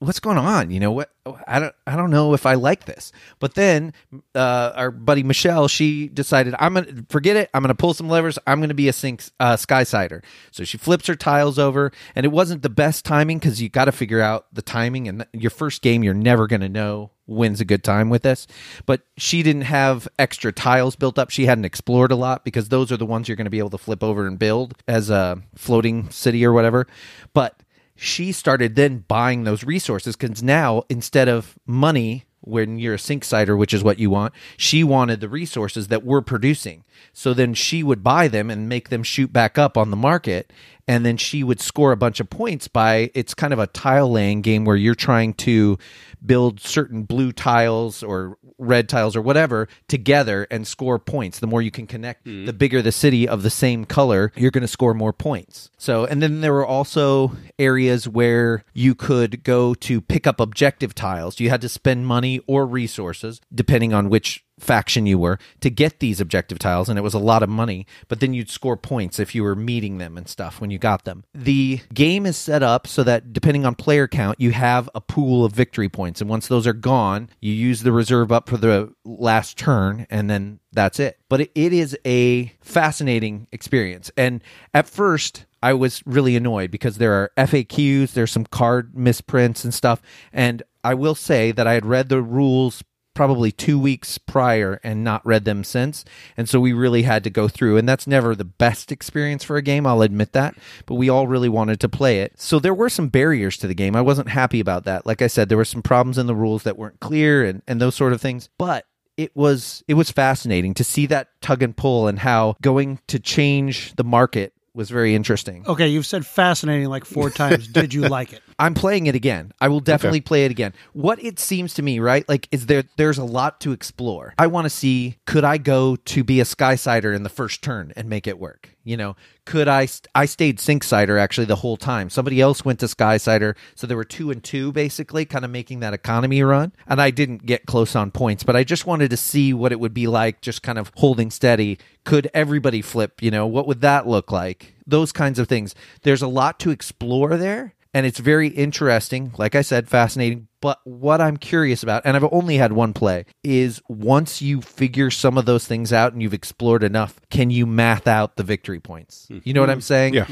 what's going on? You know what? I don't, I don't know if I like this. But then uh, our buddy Michelle, she decided, I'm gonna forget it. I'm gonna pull some levers. I'm gonna be a sink uh, sky sider. So she flips her tiles over, and it wasn't the best timing because you got to figure out the timing. And your first game, you're never gonna know when's a good time with this. But she didn't have extra tiles built up. She hadn't explored a lot because those are the ones you're to be able to flip over and build as a floating city or whatever. But she started then buying those resources because now instead of money when you're a sink sider, which is what you want, she wanted the resources that we're producing. So then she would buy them and make them shoot back up on the market. And then she would score a bunch of points by it's kind of a tile laying game where you're trying to build certain blue tiles or red tiles or whatever together and score points. The more you can connect, mm-hmm. the bigger the city of the same color, you're going to score more points. So, and then there were also areas where you could go to pick up objective tiles. You had to spend money or resources, depending on which faction you were to get these objective tiles and it was a lot of money but then you'd score points if you were meeting them and stuff when you got them the game is set up so that depending on player count you have a pool of victory points and once those are gone you use the reserve up for the last turn and then that's it but it, is a fascinating experience and at first I was really annoyed because there are FAQs, there's some card misprints and stuff. And I will say that I had read the rules probably two weeks prior and not read them since. And so we really had to go through. And that's never the best experience for a game, I'll admit that. But we all really wanted to play it. So there were some barriers to the game. I wasn't happy about that. Like I said, there were some problems in the rules that weren't clear and, and those sort of things. But it was it was fascinating to see that tug and pull and how going to change the market was very interesting. Okay, you've said fascinating like four times. Did you like it? I'm playing it again. I will definitely play it again. What it seems to me, right? Like is there there's a lot to explore. I want to see could I go to be a Skysider in the first turn and make it work? You know, could I st- I stayed Sinksider actually the whole time. Somebody else went to Skysider, so there were 2 and 2 basically kind of making that economy run. And I didn't get close on points, but I just wanted to see what it would be like just kind of holding steady. Could everybody flip, you know, what would that look like? Those kinds of things. There's a lot to explore there and it's very interesting like i said fascinating but what i'm curious about and i've only had one play is once you figure some of those things out and you've explored enough can you math out the victory points? You know what i'm saying? Yeah.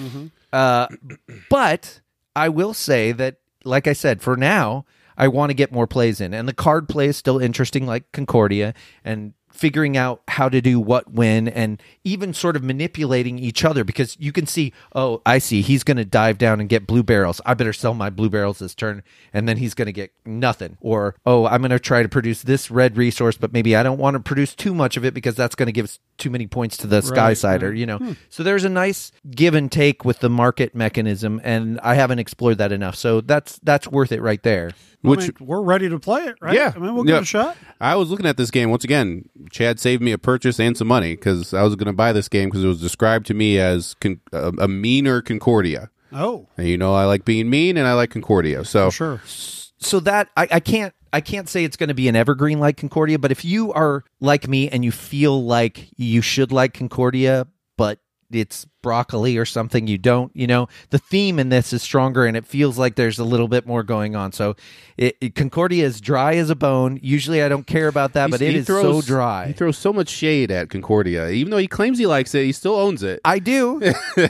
uh, but i will say that like i said for now i want to get more plays in and the card play is still interesting like concordia and figuring out how to do what when and even sort of manipulating each other because you can see oh i see he's going to dive down and get blue barrels. I better sell my blue barrels this turn and then he's going to get nothing. Or oh i'm going to try to produce this red resource but maybe i don't want to produce too much of it because that's going to give us too many points to the sky sider you know. Hmm. So there's a nice give and take with the market mechanism and i haven't explored that enough. So that's that's worth it right there Which I mean, we're ready to play it, right? Yeah. I mean, we'll give it a shot. I was looking at this game once again. Chad saved me a purchase and some money because I was going to buy this game because it was described to me as con- a, a meaner Concordia. Oh, And you know, I like being mean and I like Concordia. So sure. so that I, I can't I can't say it's going to be an evergreen like Concordia, but if you are like me and you feel like you should like Concordia, but it's broccoli or something you don't, you know, the theme in this is stronger and it feels like there's a little bit more going on. So it, it- Concordia is dry as a bone. Usually I don't care about that, but He- it so throws- He throws so much shade at Concordia, even though he claims he likes it. He still owns it. I do.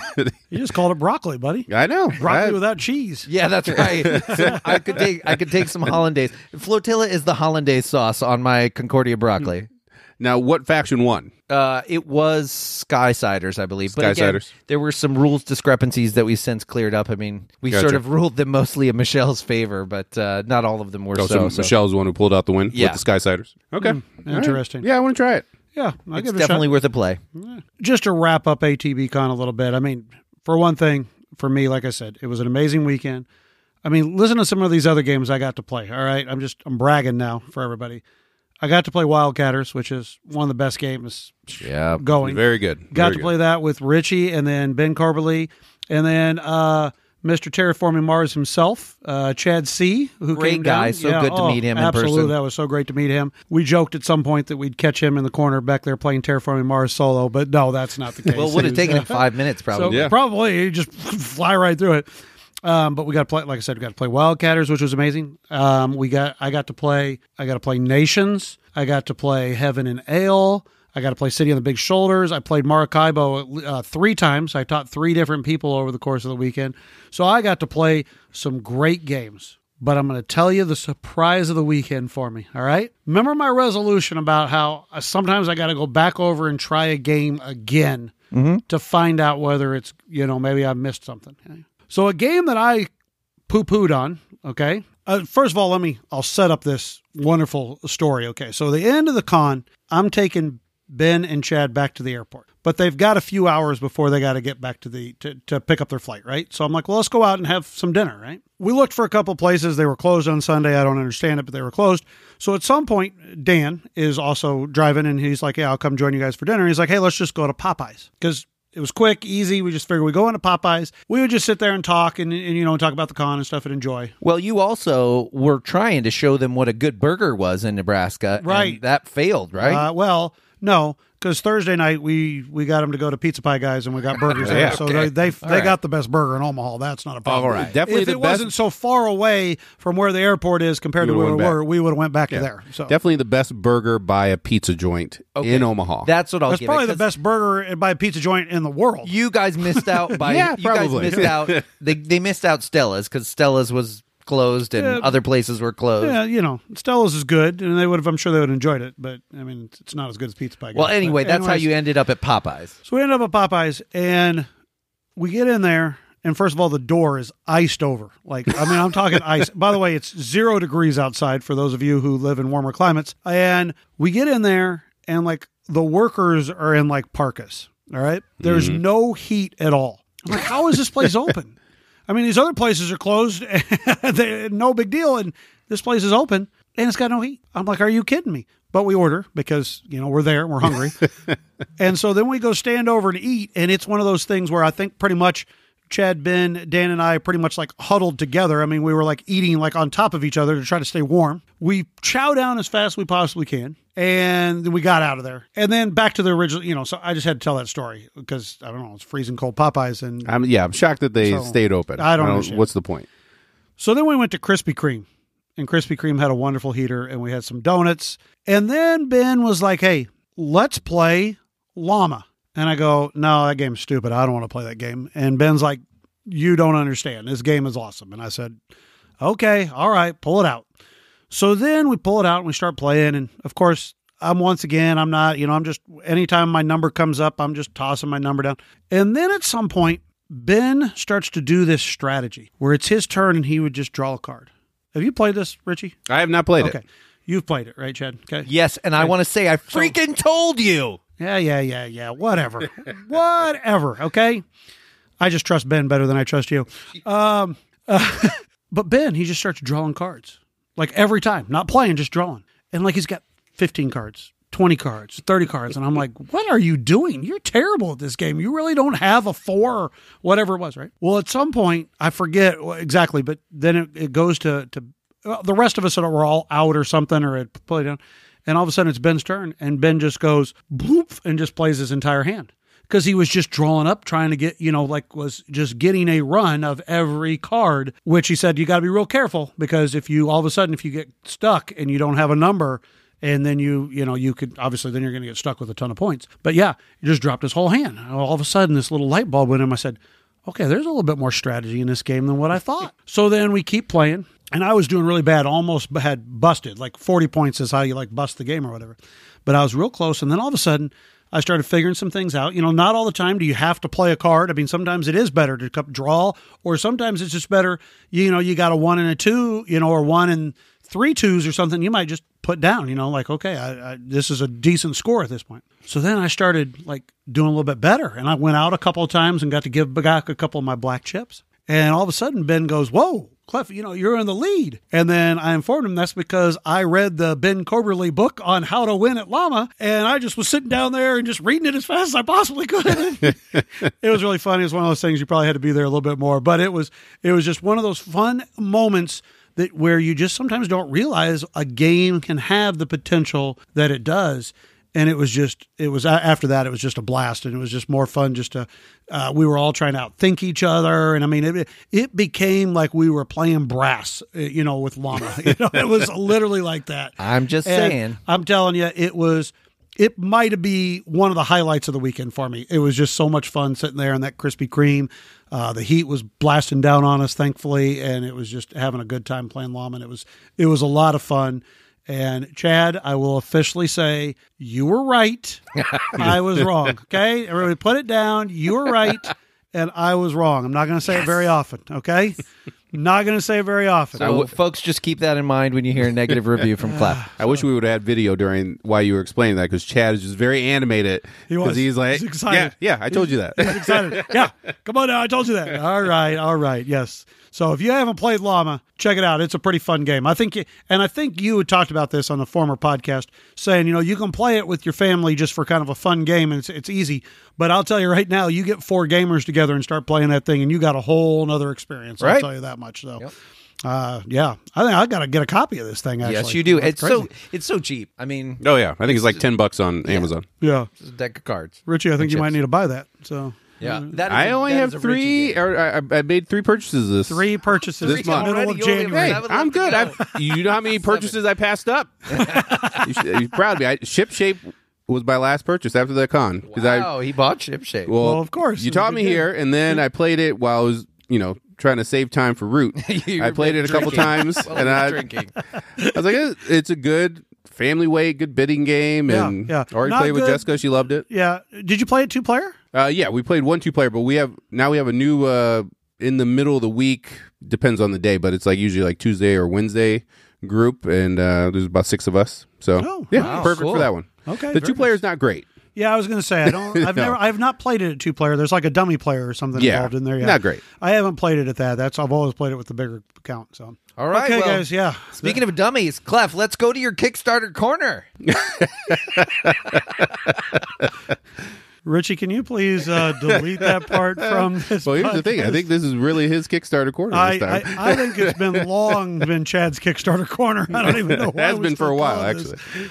You just called it broccoli, buddy. I know. Broccoli I- without cheese. Yeah, that's right. So I could take I could take some hollandaise. Flotilla is the hollandaise sauce on my Concordia broccoli. now, what faction won? Uh, it was Skysiders, I believe. But again, Skysiders. there were some rules discrepancies that we since cleared up. I mean, we Gotcha. sort of ruled them mostly in Michelle's favor, but uh, not all of them were Oh, so. so, so. Michelle's the one who pulled out the win Yeah. with the Skysiders. Okay. All right. Interesting. Yeah, I want to try it. Yeah, I'll It's give it a definitely shot. worth a play. Just to wrap up ATB Con a little bit. I mean, for one thing, for me, like I said, it was an amazing weekend. I mean, listen to some of these other games I got to play. All right, I'm just I'm bragging now for everybody. I got to play Wildcatters, which is one of the best games Yeah. going. Very good. Got Very to good. play that with Richie and then Ben Carberly and then uh, Mr. Terraforming Mars himself, uh, Chad C, who Great came guy. down. So good to oh, meet him in Absolutely, person. that was so great to meet him. We joked at some point that we'd catch him in the corner back there playing Terraforming Mars solo, but no, that's not the case. Well, it would have taken him five minutes so probably. Yeah. probably you just fly right through it. Um, but we got to play, like I said, we got to play Wildcatters, which was amazing. Um, we got, I got to play, I got to play Nations. I got to play Heaven and Ale. I got to play City of the Big Shoulders. I played Maracaibo uh, three times. I taught three different people over the course of the weekend. So I got to play some great games. But I'm going to tell you the surprise of the weekend for me. All right. Remember my resolution about how sometimes I got to go back over and try a game again to find out whether it's, you know, maybe I missed something. So a game that I poo pooed on, okay, Uh, first of all, let me. I'll set up this wonderful story. Okay, so the end of the con, I'm taking Ben and Chad back to the airport, but they've got a few hours before they got to get back to the to, to pick up their flight, right? So I'm like, well, let's go out and have some dinner, right? We looked for a couple places. They were closed on Sunday. I don't understand it, but they were closed. So at some point, Dan is also driving, and he's like, yeah, I'll come join you guys for dinner. He's like, hey, let's just go to Popeyes because it was quick, easy. We just figured we go into Popeyes. We would just sit there and talk and, and you know talk about the con and stuff and enjoy. Well, you also were trying to show them what a good burger was in Nebraska, and Right. that failed, right? Uh, well, no, because Thursday night we we got them to go to Pizza Pie Guys and we got burgers there. Yeah, So they they, they right. got the best burger in Omaha. That's not a problem. All right. Definitely if the it best- wasn't so far away from where the airport is compared to where we would've were, back. we would have went back Yeah. to there. So Definitely the best burger by a pizza joint in Omaha. That's what I'll that's probably it, the 'cause best burger by a pizza joint in the world. You guys missed out by Yeah, you guys probably. missed out. They they missed out Stella's because Stella's was closed and Yeah. other places were closed. yeah, you know, Stella's is good, and they would have. I'm sure they would have enjoyed it, but I mean, it's not as good as Pizza Pie. Guys. Well, anyway, that's how you ended up at Popeyes. So we end up at Popeyes and we get in there. And first of all, the door is iced over. Like, I mean, I'm talking ice. By the way, it's zero degrees outside for those of you who live in warmer climates. And we get in there and like the workers are in like parkas. All right. There's mm-hmm. no heat at all. I'm like, how is this place open? I mean, these other places are closed. they, no big deal. And this place is open and it's got no heat. I'm like, are you kidding me? But we order because, you know, we're there, and we're hungry. and so then we go stand over and eat. And it's one of those things where I think pretty much Chad, Ben, Dan, and I pretty much like huddled together. I mean, we were like eating like on top of each other to try to stay warm. We chow down as fast as we possibly can. And then we got out of there. And then back to the original, you know, so I just had to tell that story because I don't know, it's freezing cold Popeyes. And I'm yeah, I'm shocked that they So, stayed open. I don't know What's the point? So then we went to Krispy Kreme, and Krispy Kreme had a wonderful heater, and we had some donuts. And then Ben was like, "Hey, let's play Llama." And I go, "No, that game's stupid. I don't want to play that game." And Ben's like, "You don't understand. This game is awesome." And I said, "Okay, all right, pull it out." So then we pull it out and we start playing, and of course. I'm once again, I'm not, you know, I'm just, anytime my number comes up, I'm just tossing my number down. And then at some point, Ben starts to do this strategy where it's his turn and he would just draw a card. Have you played this, Richie? I have not played Okay. it. You've played it, right, Chad? Okay. Yes, and I want to say I freaking told you. Yeah, yeah, yeah, yeah. Whatever. Whatever. Okay. I just trust Ben better than I trust you. Um, uh, but Ben, he just starts drawing cards like every time, not playing, just drawing. And like he's got 15 cards, 20 cards, 30 cards. And I'm like, what are you doing? You're terrible at this game. You really don't have a four or whatever it was, right? Well, at some point, I forget exactly, but then it, it goes to, to well, the rest of us that were all out or something or it played down. And all of a sudden it's Ben's turn and Ben just goes bloop and just plays his entire hand because he was just drawing up, trying to get, you know, like was just getting a run of every card, which he said, you got to be real careful because if you all of a sudden, if you get stuck and you don't have a number, and then you, you know, you could obviously then you're going to get stuck with a ton of points. But yeah, he just dropped his whole hand. All of a sudden, this little light bulb went in. I said, okay, there's a little bit more strategy in this game than what I thought. so then we keep playing, and I was doing really bad, almost had busted. Like 40 points is how you like bust the game or whatever. But I was real close, and then all of a sudden, I started figuring some things out. You know, not all the time do you have to play a card. I mean, sometimes it is better to draw, or sometimes it's just better. You know, you got a one and a two, you know, or one and three twos or something. You might just put down. You know, like okay, I, I, this is a decent score at this point. So then I started like doing a little bit better, and I went out a couple of times and got to give back a couple of my black chips. And all of a sudden, Ben goes, "Whoa, Clef, you know you're in the lead." And then I informed him that's because I read the Ben Coberly book on how to win at Llama, and I just was sitting down there and just reading it as fast as I possibly could. it was really funny. It was one of those things you probably had to be there a little bit more, but it was it was just one of those fun moments that where you just sometimes don't realize a game can have the potential that it does and it was just it was after that it was just a blast and it was just more fun just to uh, we were all trying to outthink each other and i mean it, it became like we were playing brass uh, you know with llama you know it was literally like that. I'm just And saying. i'm telling you it was it might be one of the highlights of the weekend for me. It was just so much fun sitting there in that krispy kreme. Uh, the heat was blasting down on us thankfully and it was just having a good time playing llama and it was it was a lot of fun and Chad, I will officially say you were right. I was wrong. Okay, everybody, put it down. You were right, and I was wrong. I'm not going to say it very often. Okay, not going to say it very often. So, folks, just keep that in mind when you hear a negative review from Clef. I wish we would have had video during while you were explaining that because Chad is just very animated. He was. he's like, He's excited. yeah, yeah, I told you that. He's excited. Yeah, come on now. I told you that. All right, all right. Yes. So if you haven't played Llama, check it out. It's a pretty fun game. I think, you, and I think you had talked about this on a former podcast, saying you know you can play it with your family just for kind of a fun game, and it's it's easy. But I'll tell you right now, you get four gamers together and start playing that thing, and you got a whole other experience. I'll tell you that much. So. Uh, yeah, I think I got to get a copy of this thing. Actually, Yes, you do. That's It's so crazy. it's so cheap. I mean, oh yeah, I think it's like ten bucks on Amazon. yeah, it's a deck of cards. Richie. I think you chips. might need to buy that. So Yeah, mm-hmm. that is I a- only that have is a Richie three. game. Or I, I made three purchases this three purchases This month. middle of Already, you only have January. Hey, Seven I'm good. go. I, you know how many purchases I passed up? you should, you're proud of me. I, Ship Shape was my last purchase after the con because Wow, he bought Ship Shape. Well, Well, of course, you it's a taught good me game. here, and then I played it while I was you know trying to save time for Root. You I played it a couple drinking. times, Well, and he I, drinking. I was like, "It- it's a good family way, good bidding game, Yeah, and yeah. already Not played with good. Jessica. She loved it. Yeah, did you play it two player? Uh, yeah, we played one two player, but we have now we have a new uh, in the middle of the week. Depends on the day, but it's like usually like Tuesday or Wednesday group, and uh, there's about six of us. So Oh, yeah, wow, perfect cool. for that one. Okay, the two player is not great. Yeah, I was going to say I don't. I've No. never. I've not played it at two player. There's like a dummy player or something Yeah, involved in there. Yeah, not great. I haven't played it at that. That's I've always played it with the bigger count. So All right, okay, well, guys. Yeah. Speaking of dummies, Clef, let's go to your Kickstarter corner. Richie, can you please uh, delete that part from this? Well, here's the thing. I think this is really his Kickstarter corner I, this I, time. I think it's been long been Chad's Kickstarter corner. I don't even know why Has been for a while, call this. actually.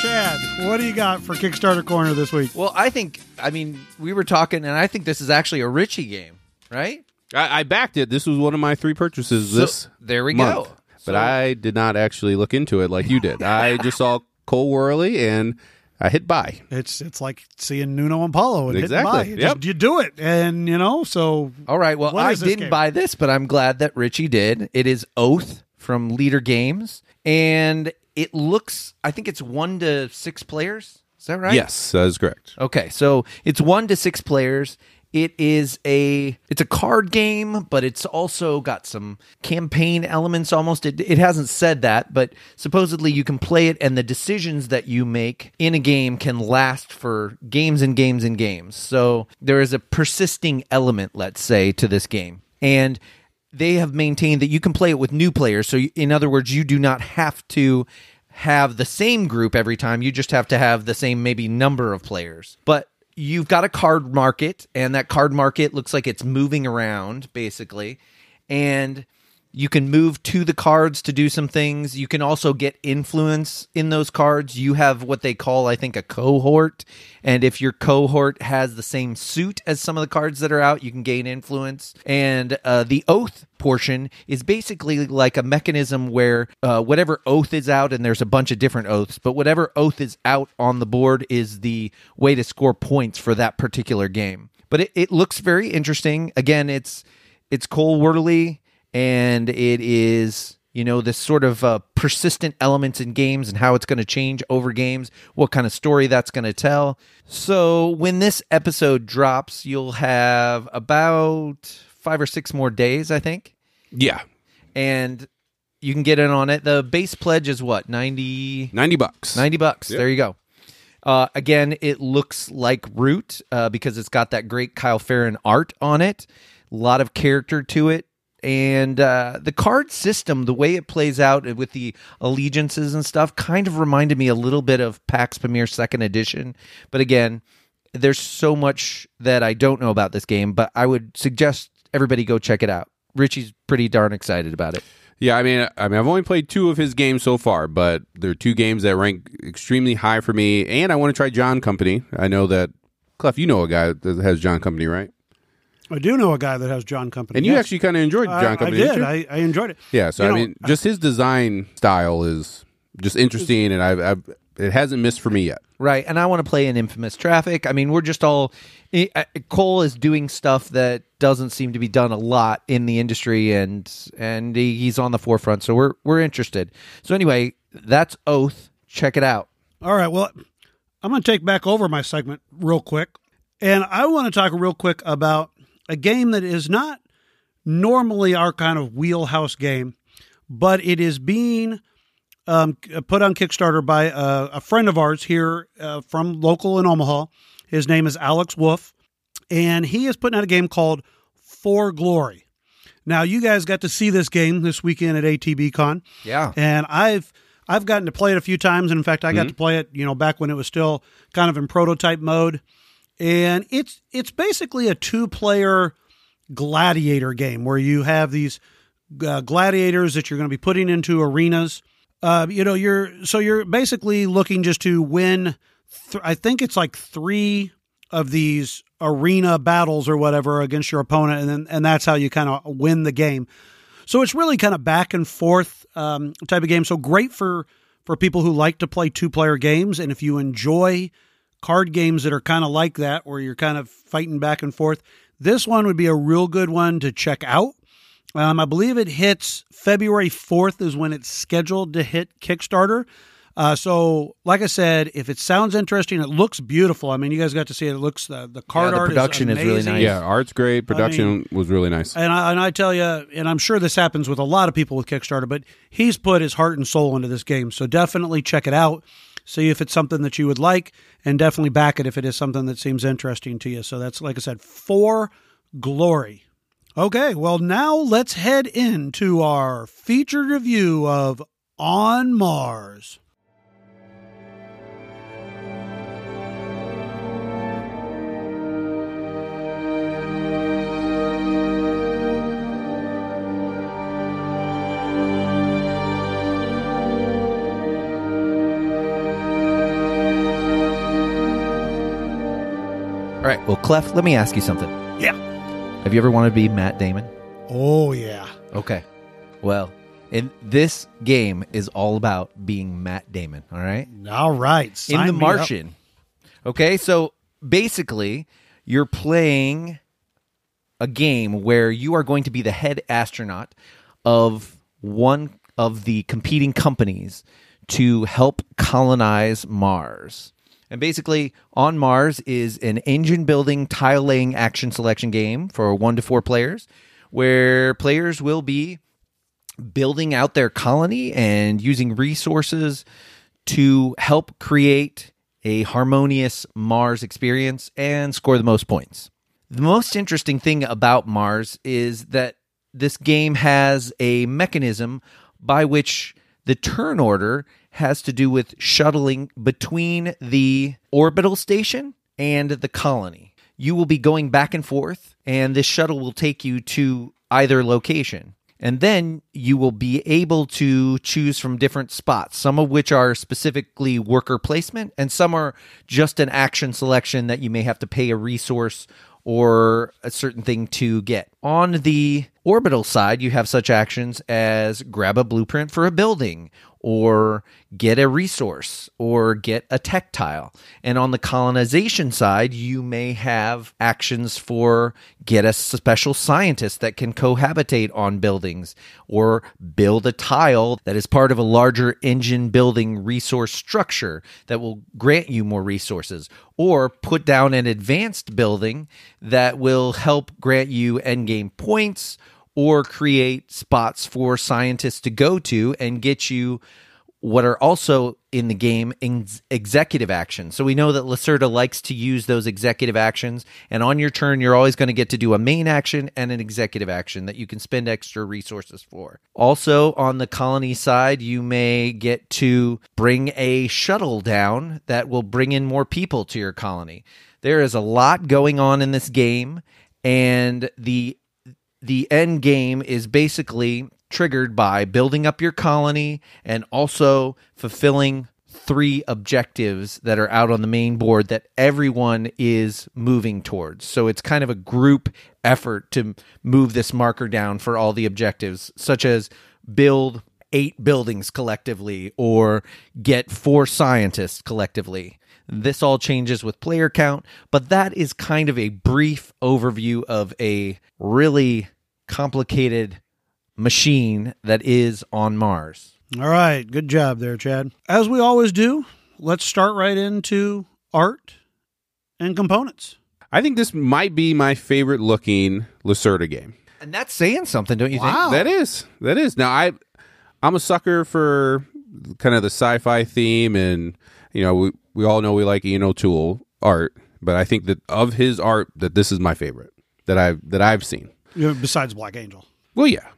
Chad, what do you got for Kickstarter corner this week? Well, I think, I mean, we were talking, and I think this is actually a Richie game, right? I, I backed it. This was one of my three purchases So, this there we month. go. But I did not actually look into it like you did. I just saw Cole Wehrle and I hit buy. It's it's like seeing Nuno and Paulo and Exactly. hitting buy. You, Yep. just, you do it, and you know. So All right. Well, I didn't game? buy this, but I'm glad that Richie did. It is Oath from Leder Games, and it looks. I think it's one to six players. Is that right? Yes, that is correct. Okay, so it's one to six players. It is a it's a card game, but it's also got some campaign elements. Almost, it, it hasn't said that, but supposedly you can play it, and the decisions that you make in a game can last for games and games and games. So there is a persisting element, let's say, to this game, and they have maintained that you can play it with new players. So, in other words, you do not have to have the same group every time. You just have to have the same maybe number of players. But you've got a card market, and that card market looks like it's moving around basically. And you can move to the cards to do some things. You can also get influence in those cards. You have what they call, I think, a cohort. And if your cohort has the same suit as some of the cards that are out, you can gain influence. And uh, the oath portion is basically like a mechanism where uh, whatever oath is out, and there's a bunch of different oaths, but whatever oath is out on the board is the way to score points for that particular game. But it, it looks very interesting. Again, it's it's Cole Wehrle and it is you know this sort of uh, persistent elements in games and how it's going to change over games what kind of story that's going to tell so when this episode drops you'll have about five or six more days i think Yeah, and you can get in on it the base pledge is what 90 90 bucks. 90 bucks. There you go. Uh, again, it looks like Root uh, because it's got that great Kyle Ferrin art on it. A lot of character to it. And uh, the card system, the way it plays out with the allegiances and stuff, kind of reminded me a little bit of PAX Pamir Second Edition. But again, there's so much that I don't know about this game, but I would suggest everybody go check it out. Richie's pretty darn excited about it. Yeah, I mean, I mean, I've only played two of his games so far, but there are two games that rank extremely high for me. And I want to try John Company. I know that Clef, you know a guy that has John Company, right? I do know a guy that has John Company. And you yes. actually kind of enjoyed I- John Company. I didn't did. you? I, I enjoyed it. yeah. So You I know, mean, just his design style is just interesting, and I've, I've it hasn't missed for me yet. Right. And I want to play in Infamous Traffic. I mean, we're just all. I- I- Cole is doing stuff that doesn't seem to be done a lot in the industry, and and he's on the forefront. So we're we're interested. So anyway, that's Oath. Check it out. All right. Well, I'm going to take back over my segment real quick. And I want to talk real quick about a game that is not normally our kind of wheelhouse game, but it is being um, put on Kickstarter by a, a friend of ours here uh, from local in Omaha. His name is Alex Wolf, and he is putting out a game called For Glory. Now, you guys got to see this game this weekend at ATB Con Yeah. and I've I've gotten to play it a few times. And in fact, I got to play it, you know, back when it was still kind of in prototype mode. And it's it's basically a two player gladiator game where you have these uh, gladiators that you're going to be putting into arenas. Uh, you know, you're so you're basically looking just to win. Th- I think it's like three of these arena battles or whatever against your opponent, and then and that's how you kind of win the game. So it's really kind of back and forth um, type of game. So great for for people who like to play two player games, and if you enjoy card games that are kind of like that, where you're kind of fighting back and forth, this one would be a real good one to check out. Um, I believe it hits February 4th is when it's scheduled to hit Kickstarter. Uh, so, like I said, if it sounds interesting, it looks beautiful. I mean, you guys got to see it. It looks the the card the art production is is, really nice. Yeah, art's great. Production was really nice. And I, and I tell you, and I'm sure this happens with a lot of people with Kickstarter, but he's put his heart and soul into this game. So definitely check it out. See if it's something that you would like, and definitely back it if it is something that seems interesting to you. So that's, like I said, for glory. Okay, well, now let's head into our featured review of On Mars. Right. Well, Clef, let me ask you something. Yeah. Have you ever wanted to be Matt Damon? Oh, yeah. Okay. Well, in this game is all about being Matt Damon. All right. All right. Sign in The me. Martian. Okay, so basically, you're playing a game where you are going to be the head astronaut of one of the competing companies to help colonize Mars. And basically, on Mars is an engine building, tile laying action selection game for one to four players, where players will be building out their colony and using resources to help create a harmonious Mars experience and score the most points. The most interesting thing about Mars is that this game has a mechanism by which the turn order has to do with shuttling between the orbital station and the colony. You will be going back and forth, and this shuttle will take you to either location. And then you will be able to choose from different spots, some of which are specifically worker placement, and some are just an action selection that you may have to pay a resource or a certain thing to get. On the orbital side, you have such actions as grab a blueprint for a building, or get a resource, or get a tech tile. And on the colonization side, you may have actions for get a special scientist that can cohabitate on buildings, or build a tile that is part of a larger engine building resource structure that will grant you more resources, or put down an advanced building that will help grant you endgame points or create spots for scientists to go to and get you what are also in the game ex- executive actions. So we know that Lacerda likes to use those executive actions, and on your turn, you're always going to get to do a main action and an executive action that you can spend extra resources for. Also, on the colony side, you may get to bring a shuttle down that will bring in more people to your colony. There is a lot going on in this game, and the the end game is basically triggered by building up your colony and also fulfilling three objectives that are out on the main board that everyone is moving towards. So it's kind of a group effort to move this marker down for all the objectives, such as build eight buildings collectively or get four scientists collectively. This all changes with player count, but that is kind of a brief overview of a really complicated machine that is on Mars. All right, good job there, Chad. As we always do, let's start right into art and components. I think this might be my favorite looking Lacerda game. And that's saying something, don't you Wow. That is. That is. Now I I'm a sucker for kind of the sci-fi theme and you know, we, we all know we like Ian O'Toole art, but I think that of his art that this is my favorite that I've that I've seen. You know, besides Black Angel. Well, yeah.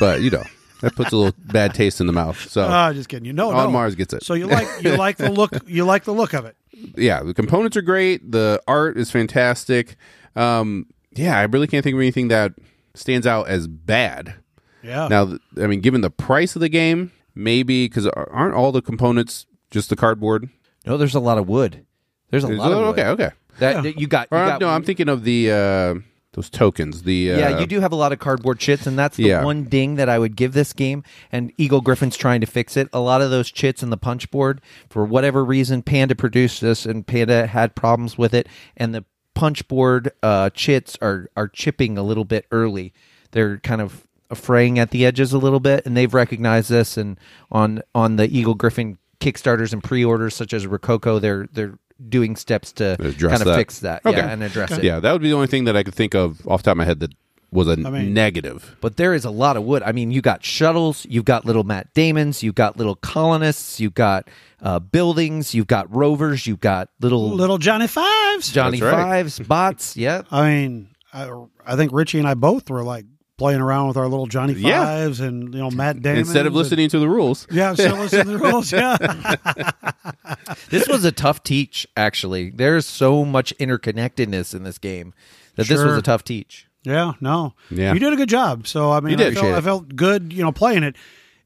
but, you know, that puts a little bad taste in the mouth. So Ah, just kidding. You know, on no. Mars gets it. So you like you like the look you like the look of it. yeah, the components are great. The art is fantastic. Um, yeah, I really can't think of anything that stands out as bad. Yeah. Now, th- I mean, given the price of the game, maybe because aren't all the components just the cardboard? No, there's a lot of wood. There's a Is lot it? of wood. okay, okay. That, that you got. You Or, got no, I'm thinking of the uh, those tokens. The uh, yeah, you do have a lot of cardboard chits, and that's the Yeah. one ding that I would give this game. And Eagle Gryphon's trying to fix it. A lot of those chits in the punch board, for whatever reason, Panda produced this, and Panda had problems with it. And the punch board uh, chits are are chipping a little bit early. They're kind of fraying at the edges a little bit, and they've recognized this. And on on the Eagle Gryphon Kickstarters and pre-orders, such as Rococo, they're they're doing steps to Address kind of that. fix that, Okay. yeah, and address it. Yeah, that would be the only thing that I could think of off the top of my head that was a mean- negative. But there is a lot of wood. I mean, you got shuttles, you've got little Matt Damons, you've got little colonists, you've got uh, buildings, you've got rovers, you've got little, Little Johnny Fives. Johnny right. Fives, bots. Yep. I mean, I, I think Richie and I both were like playing around with our little Johnny Yeah. Fives and you know Matt Damon Instead of listening to the rules. Yeah, still listening to the rules. Yeah, This was a tough teach, actually. There's so much interconnectedness in this game that this was a tough teach. yeah, no, Yeah. you did a good job. So I mean, You did. I, felt, I felt good, you know, playing it.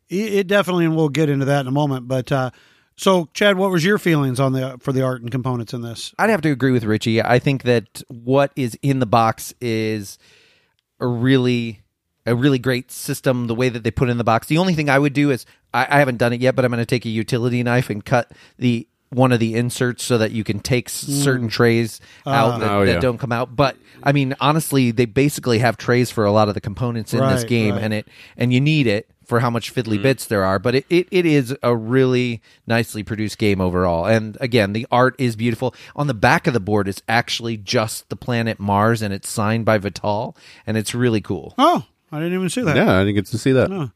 It, it definitely, and we'll get into that in a moment. But uh, so, Chad, what was your feelings on the for the art and components in this? I'd have to agree with Richie. I think that what is in the box is a really a really great system. The way that they put it in the box. The only thing I would do is I, I haven't done it yet, but I'm going to take a utility knife and cut the one of the inserts so that you can take s mm. certain trays ah. out that, Oh, that yeah. don't come out. But I mean, honestly, they basically have trays for a lot of the components in this Right, game, right. and it and you need it for how much fiddly bits there are. But it, it, it is a really nicely produced game overall. And again, the art is beautiful. On the back of the board is actually just the planet Mars, and it's signed by Vital, and it's really cool. Oh, I didn't even see that. Yeah, I didn't get to see that.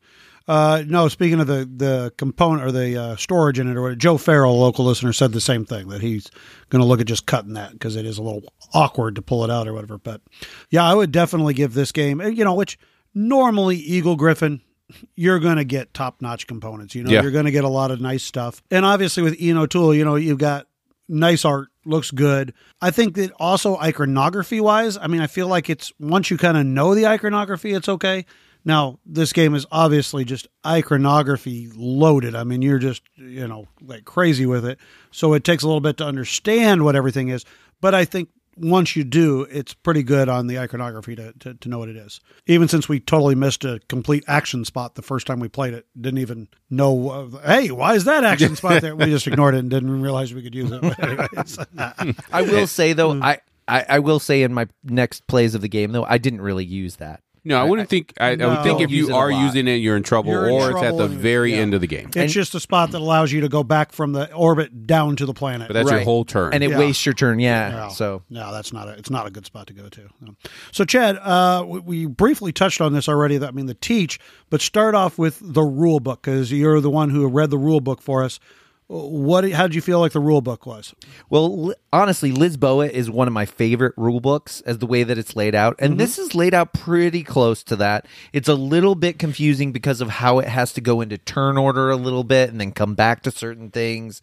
Uh, no, speaking of the the component or the uh, storage in it, or what, Joe Farrell, a local listener, said the same thing that he's going to look at just cutting that because it is a little awkward to pull it out or whatever. But yeah, I would definitely give this game, you know, which normally Eagle Gryphon, you're going to get top notch components. You know, Yeah. you're going to get a lot of nice stuff, and obviously with Ian O'Toole, you know, you've got nice art looks good. I think that also iconography wise i mean i feel like it's once you kind of know the iconography it's okay. Now this game is obviously just iconography loaded. I mean you're just you know like crazy with it. So it takes a little bit to understand what everything is. But i think once you do it's pretty good on the iconography to, to, to know what it is. Even since we totally missed a complete action spot the first time we played it didn't even know uh, hey why is that action spot there? We just ignored it and didn't realize we could use it. I will say though, I, I I will say in my next plays of the game though, I didn't really use that. No, I wouldn't think. I, I No. would think if Don't use you it a are lot. using it, you're in trouble, You're in or it's at trouble the and- very yeah. end of the game. It's just a spot that allows you to go back from the orbit down to the planet. But that's your Right. whole turn. and it Yeah. wastes your turn. Yeah. No, So no, that's not a. It's not a good spot to go to. No. So, Chad, uh, we, we briefly touched on this already. That I mean, the teach, but start off with the rule book because you're the one who read the rule book for us. What? How did you feel like the rule book was? Well, li- honestly, Lisboa is one of my favorite rule books as the way that it's laid out. And mhm. this is laid out pretty close to that. It's a little bit confusing because of how it has to go into turn order a little bit and then come back to certain things.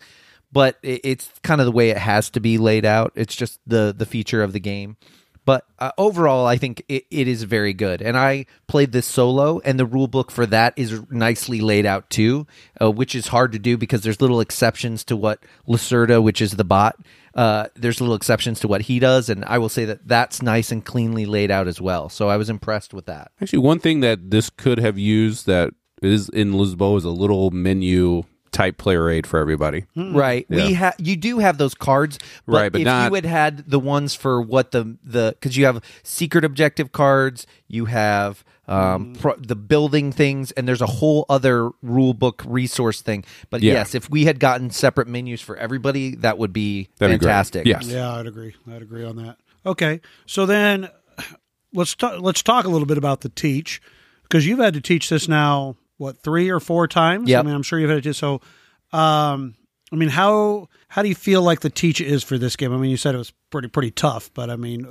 But it, it's kind of the way it has to be laid out. It's just the the feature of the game. But uh, overall, I think it, it is very good. And I played this solo, and the rule book for that is nicely laid out too, uh, which is hard to do because there's little exceptions to what Lacerda, which is the bot, uh, there's little exceptions to what he does. And I will say that that's nice and cleanly laid out as well. So I was impressed with that. Actually, one thing that this could have used that is in Lisboa is a little menu type player aid for everybody. Right. We have you do have those cards, but Right, but if not- you had had the ones for what the the because you have secret objective cards, you have um pro, the building things, and there's a whole other rule book resource thing. But Yeah. yes, if we had gotten separate menus for everybody, that would be That'd be great. fantastic. Yes. Yeah, I'd agree. I'd agree on that. Okay, so then let's talk. Let's talk a little bit about the teach because you've had to teach this now. What three or four times? Yep. I mean, I'm sure you've had to. So, um, I mean, how how do you feel like the teach is for this game? I mean, you said it was pretty pretty tough, but I mean,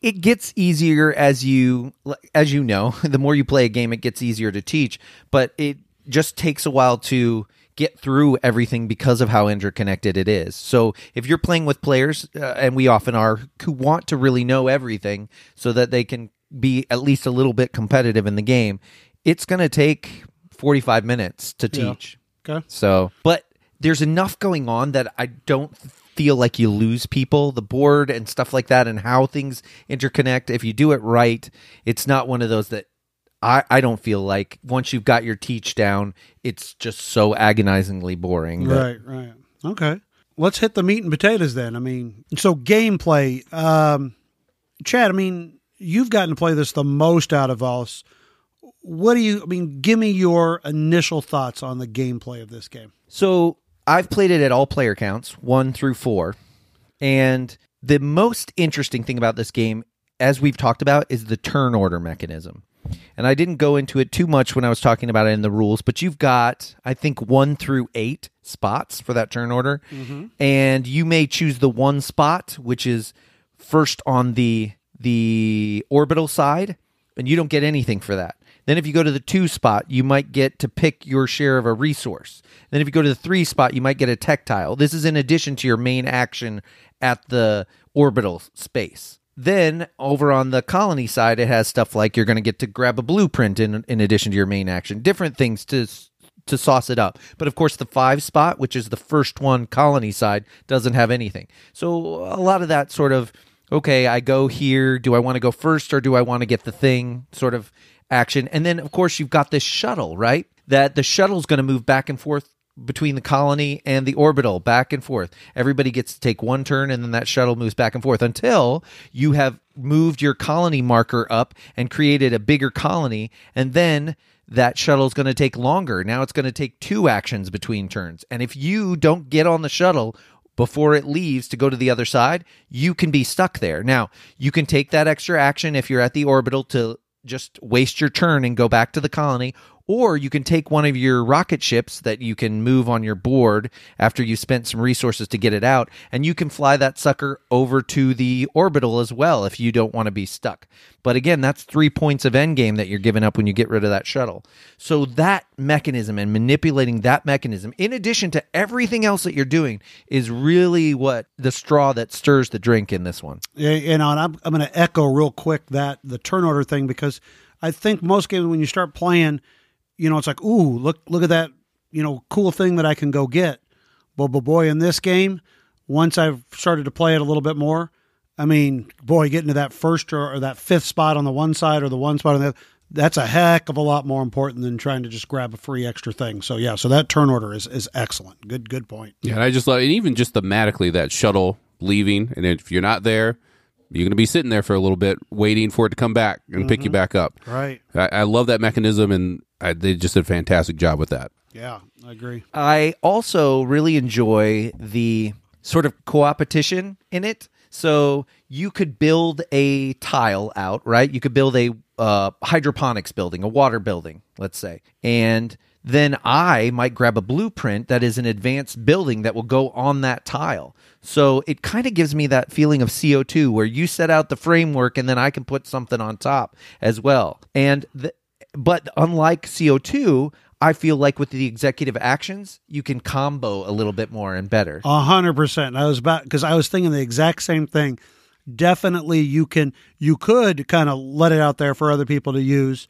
it gets easier as you as you know the more you play a game it gets easier to teach but it just takes a while to get through everything because of how interconnected it is so if you're playing with players uh, and we often are who want to really know everything so that they can be at least a little bit competitive in the game it's going to take 45 minutes to Yeah. teach okay, so, but there's enough going on that I don't feel like you lose people. The board and stuff like that, and how things interconnect. If you do it right, it's not one of those that I, I don't feel like once you've got your teach down, it's just so agonizingly boring. that- right, right, okay. Let's hit the meat and potatoes then. I mean, so gameplay, um, Chad. I mean, you've gotten to play this the most out of us. What do you? I mean, give me your initial thoughts on the gameplay of this game. So I've played it at all player counts, one through four. And the most interesting thing about this game, as we've talked about, is the turn order mechanism. And I didn't go into it too much when I was talking about it in the rules, but you've got, I think, one through eight spots for that turn order. Mm-hmm. And you may choose the one spot, which is first on the the orbital side, and you don't get anything for that. Then if you go to the two spot, you might get to pick your share of a resource. Then if you go to the three spot, you might get a tech tile. This is in addition to your main action at the orbital space. Then over on the colony side, it has stuff like you're going to get to grab a blueprint in in addition to your main action. Different things to to sauce it up. But of course, the five spot, which is the first one, colony side, doesn't have anything. So a lot of that sort of okay, I go here. Do I want to go first or do I want to get the thing sort of action? And then, of course, you've got this shuttle, right? That the shuttle's going to move back and forth between the colony and the orbital, back and forth. Everybody gets to take one turn, and then that shuttle moves back and forth until you have moved your colony marker up and created a bigger colony. And then that shuttle is going to take longer. Now it's going to take two actions between turns. And if you don't get on the shuttle before it leaves to go to the other side, you can be stuck there. Now, you can take that extra action if you're at the orbital to just waste your turn and go back to the colony, or you can take one of your rocket ships that you can move on your board after you spent some resources to get it out, and you can fly that sucker over to the orbital as well if you don't want to be stuck. But again, that's three points of endgame that you're giving up when you get rid of that shuttle. So that mechanism and manipulating that mechanism, in addition to everything else that you're doing, is really what the straw that stirs the drink in this one. Yeah, and I'm I'm going to echo real quick that the turn order thing because I think most games when you start playing, you know, it's like, ooh, look look at that, you know, cool thing that I can go get. But, but boy, in this game, once I've started to play it a little bit more, I mean, boy, getting to that first or, or that fifth spot on the one side or the one spot on the other, that's a heck of a lot more important than trying to just grab a free extra thing. So yeah, so that turn order is is excellent. Good good point. Yeah, and I just love, and even just thematically, that shuttle leaving, and if you're not there, you're going to be sitting there for a little bit, waiting for it to come back and pick you back up. Right. I, I love that mechanism, and I, they just did a fantastic job with that. Yeah, I agree. I also really enjoy the sort of co-opetition in it. So you could build a tile out, right? You could build a uh, hydroponics building, a water building, let's say, and then I might grab a blueprint that is an advanced building that will go on that tile. So it kind of gives me that feeling of CO2 where you set out the framework and then I can put something on top as well. And the, but unlike CO2, I feel like with the executive actions, you can combo a little bit more and better. A hundred percent. I was about because I was thinking the exact same thing. Definitely, you can you could kind of let it out there for other people to use,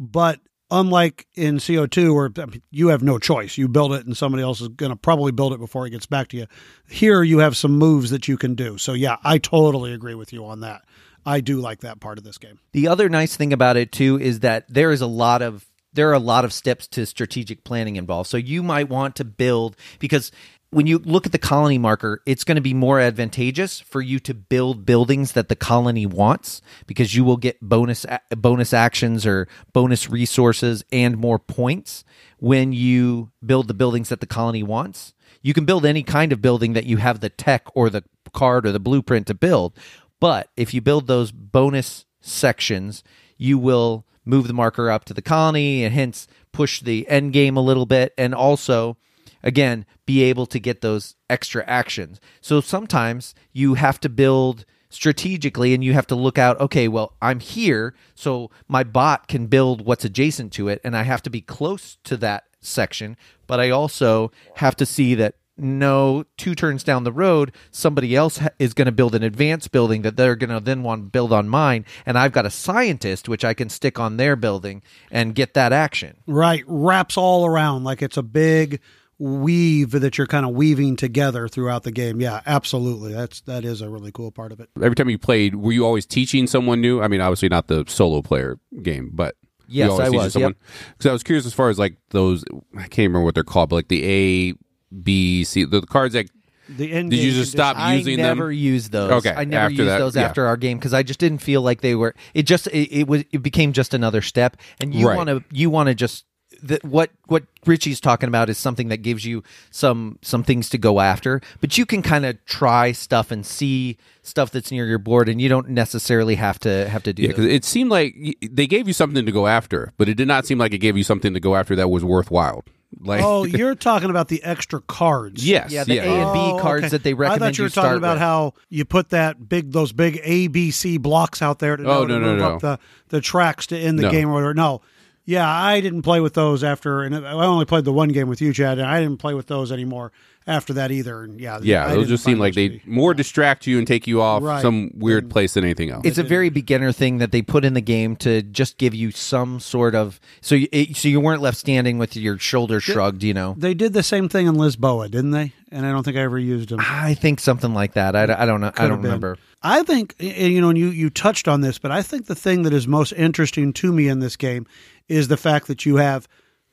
but unlike in CO two, where I mean, you have no choice, you build it, and somebody else is going to probably build it before it gets back to you. Here, you have some moves that you can do. So yeah, I totally agree with you on that. I do like that part of this game. The other nice thing about it too is that there is a lot of there are a lot of steps to strategic planning involved. So you might want to build because when you look at the colony marker, it's going to be more advantageous for you to build buildings that the colony wants because you will get bonus bonus actions or bonus resources and more points when you build the buildings that the colony wants. You can build any kind of building that you have the tech or the card or the blueprint to build, but if you build those bonus sections, you will move the marker up to the colony and hence push the end game a little bit and also again be able to get those extra actions. So sometimes you have to build strategically and you have to look out okay well i'm here so my bot can build what's adjacent to it and i have to be close to that section but i also have to see that no two turns down the road somebody else ha- is going to build an advanced building that they're going to then want to build on mine and i've got a scientist which i can stick on their building and get that action Right. Wraps all around like it's a big weave that you're kind of weaving together throughout the game. Yeah, absolutely. That's that is a really cool part of it. Every time you played, were you always teaching someone new? I mean, obviously not the solo player game, but you Yes, always I was, Someone? Because I was curious as far as like those. I can't remember what they're called, but like the A, B, C, the, the cards that. The end Did you just stop using them? I never them? used those. Okay, I never after used that, those yeah. after our game because I just didn't feel like they were. It just it, it was it became just another step, and you Right. want to you want to just the, what what Richie's talking about is something that gives you some some things to go after, but you can kind of try stuff and see stuff that's near your board, and you don't necessarily have to have to do. Yeah, because it seemed like they gave you something to go after, but it did not seem like it gave you something to go after that was worthwhile. Like, Oh, you're talking about the extra cards. yes, Yeah, the yeah, A and B Oh, cards okay. that they recommend I thought you you were talking about with. how you put that big, those big A, B, C blocks out there to, oh, know Oh, to no, no, move no. up the the tracks to end the No. game or whatever. No, yeah, I didn't play with those after, and I only played the one game with you, Chad, and I didn't play with those anymore after that either. And yeah, yeah. I Those just find seem like they to be- more distract you and take you off Right. some weird place than anything else. it's a very beginner thing that they put in the game to just give you some sort of so you, it, so you weren't left standing with your shoulders shrugged, you know. They did the same thing in Lisboa, didn't they? And I don't think I ever used them. I think something like that. I, I don't know. I Could have don't remember. I think you know, and you you touched on this, but I think the thing that is most interesting to me in this game is the fact that you have,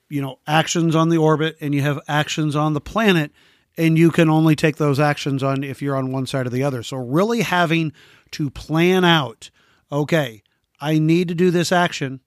you know, actions on the orbit and you have actions on the planet, and you can only take those actions on if you're on one side or the other. So really having to plan out, okay, I need to do this action,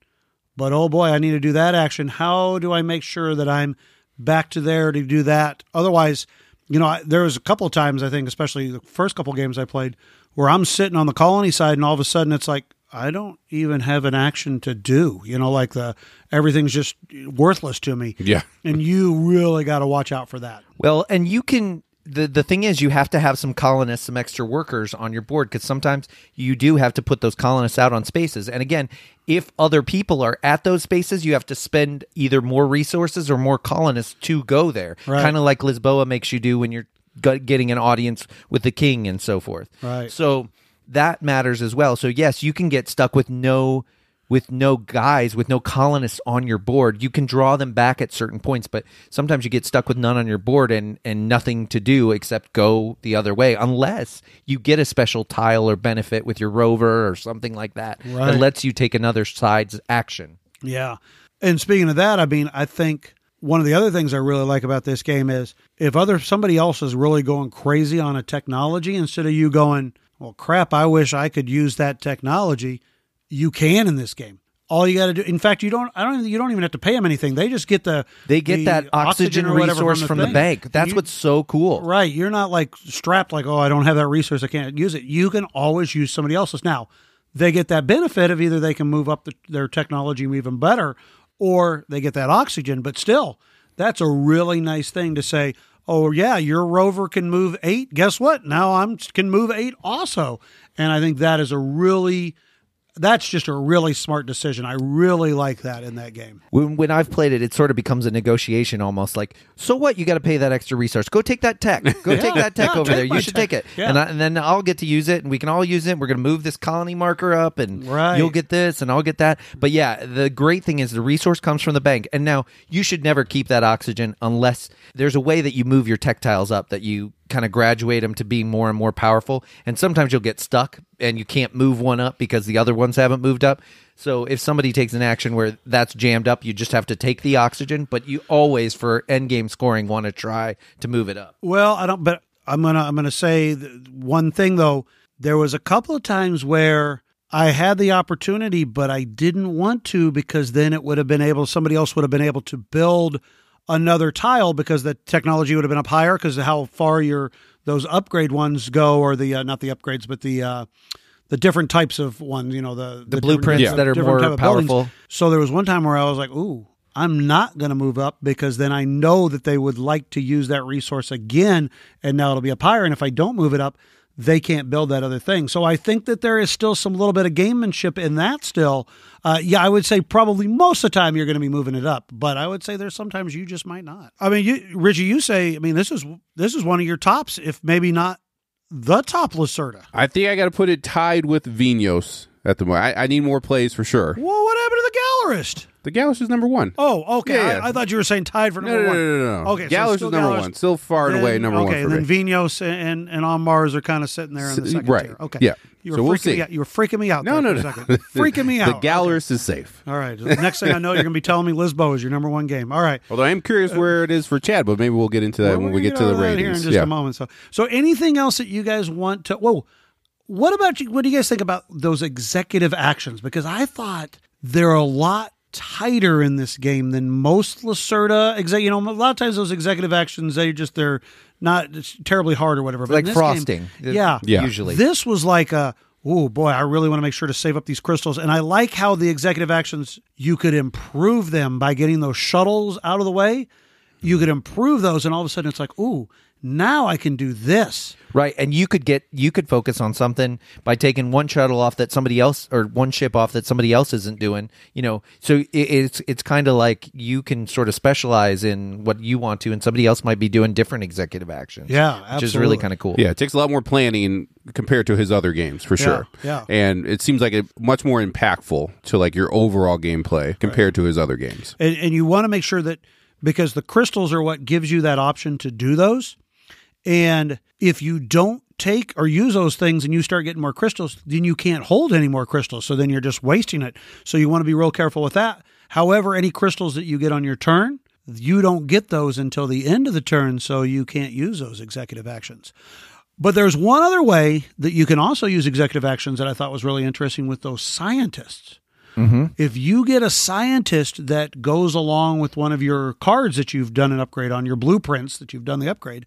but oh boy, I need to do that action. How do I make sure that I'm back to there to do that? Otherwise, you know, there was a couple of times I think, especially the first couple games I played, where I'm sitting on the colony side, and all of a sudden it's like I don't even have an action to do. You know, like the everything's just worthless to me. Yeah. and you really got to watch out for that. Well, and you can. The, the thing is, you have to have some colonists, some extra workers on your board because sometimes you do have to put those colonists out on spaces. And again, if other people are at those spaces, you have to spend either more resources or more colonists to go there. Right. Kind of like Lisboa makes you do when you're getting an audience with the king and so forth. Right. So that matters as well. So yes, you can get stuck with no with no guys, with no colonists on your board. You can draw them back at certain points, but sometimes you get stuck with none on your board and and nothing to do except go the other way unless you get a special tile or benefit with your rover or something like that Right. that lets you take another side's action. Yeah. And speaking of that, I mean, I think one of the other things I really like about this game is if other somebody else is really going crazy on a technology instead of you going, well, crap, I wish I could use that technology, you can in this game. All you got to do, in fact, you don't. I don't. even- You don't even have to pay them anything. They just get the. They get the that oxygen, whatever resource from the, thing. bank. That's You- what's so cool. Right. You're not like strapped like, oh, I don't have that resource. I can't use it. You can always use somebody else's. Now, they get that benefit of either they can move up the, their technology even better or they get that oxygen. But still, that's a really nice thing to say, oh, yeah, your rover can move eight. Guess what? Now I'm can move eight also. And I think that is a really. That's just a really smart decision. I really like that in that game. when, when I've played it, it sort of becomes a negotiation almost like, so what? You got to pay that extra resource. Go take that tech. Go take that tech Yeah, over take there. You should tech. take it. Yeah. And, I, and then I'll get to use it and we can all use it. We're going to move this colony marker up and Right. you'll get this and I'll get that. But yeah, the great thing is the resource comes from the bank. And now you should never keep that oxygen unless there's a way that you move your tech tiles up that you kind of graduate them to being more and more powerful. And sometimes you'll get stuck and you can't move one up because the other ones haven't moved up. So if somebody takes an action where that's jammed up, you just have to take the oxygen, but you always for end game scoring want to try to move it up. Well, I don't, but I'm gonna I'm gonna say one thing though. There was a couple of times where I had the opportunity, but I didn't want to because then it would have been able somebody else would have been able to build another tile because the technology would have been up higher because of how far your those upgrade ones go or the uh, not the upgrades but the uh, the different types of ones you know the The different- blueprints the that are more powerful. So there was one time where I was like, ooh. I'm not going to move up because then I know that they would like to use that resource again, and now it'll be up higher. And if I don't move it up, they can't build that other thing. So I think that there is still some little bit of gamemanship in that still. Uh, yeah, I would say probably most of the time you're going to be moving it up, but I would say there's sometimes you just might not. I mean, you, Richie, you say, I mean, this is this is one of your tops, if maybe not the top Lacerda. I think I got to put it tied with Vinhos at the moment. I, I need more plays for sure. Well, what happened to the Gallerist? The Gallus is number one. Oh, okay. Yeah, yeah. I, I thought you were saying tied for number no, one. no, no, no. no. Okay, so Gallus still is number Gallus. one. Still far and away number okay, one for then me. Vinhos and and on Mars are kind of sitting there in the second right. tier. Okay, Yeah. You were So we'll see. out. You were freaking me out. No, there no, for no. a second. freaking me out. The out. Gallus is safe. All right. The next thing I know, you're going to be telling me Lisboa is your number one game. All right. Although I am curious uh, where it is for Chad, but maybe we'll get into that Well, when we're get to the that here in just yeah. a moment. So, so anything else that you guys want to? Whoa. What about you? What do you guys think about those executive actions? Because I thought they're a lot tighter in this game than most Lacerda. Exec, you know, a lot of times those executive actions they just they're not terribly hard or whatever. But like in this frosting. game- yeah, Yeah. Usually. This was like a. Oh boy, I really want to make sure to save up these crystals. And I like how the executive actions, you could improve them by getting those shuttles out of the way. You could improve those, and all of a sudden it's like, ooh, now I can do this. Right, and you could get you could focus on something by taking one shuttle off that somebody else or one ship off that somebody else isn't doing. You know, so it, it's it's kind of like you can sort of specialize in what you want to, and somebody else might be doing different executive actions. Yeah, which is really kind of cool. Yeah, it takes a lot more planning compared to his other games for sure. yeah. And it seems like it much more impactful to like your overall gameplay compared to his other games. And, and you want to make sure that because the crystals are what gives you that option to do those. And if you don't take or use those things and you start getting more crystals, then you can't hold any more crystals. So then you're just wasting it. So you want to be real careful with that. However, any crystals that you get on your turn, you don't get those until the end of the turn. So you can't use those executive actions. But there's one other way that you can also use executive actions that I thought was really interesting with those scientists. Mm-hmm. If you get a scientist that goes along with one of your cards that you've done an upgrade on, your blueprints that you've done the upgrade,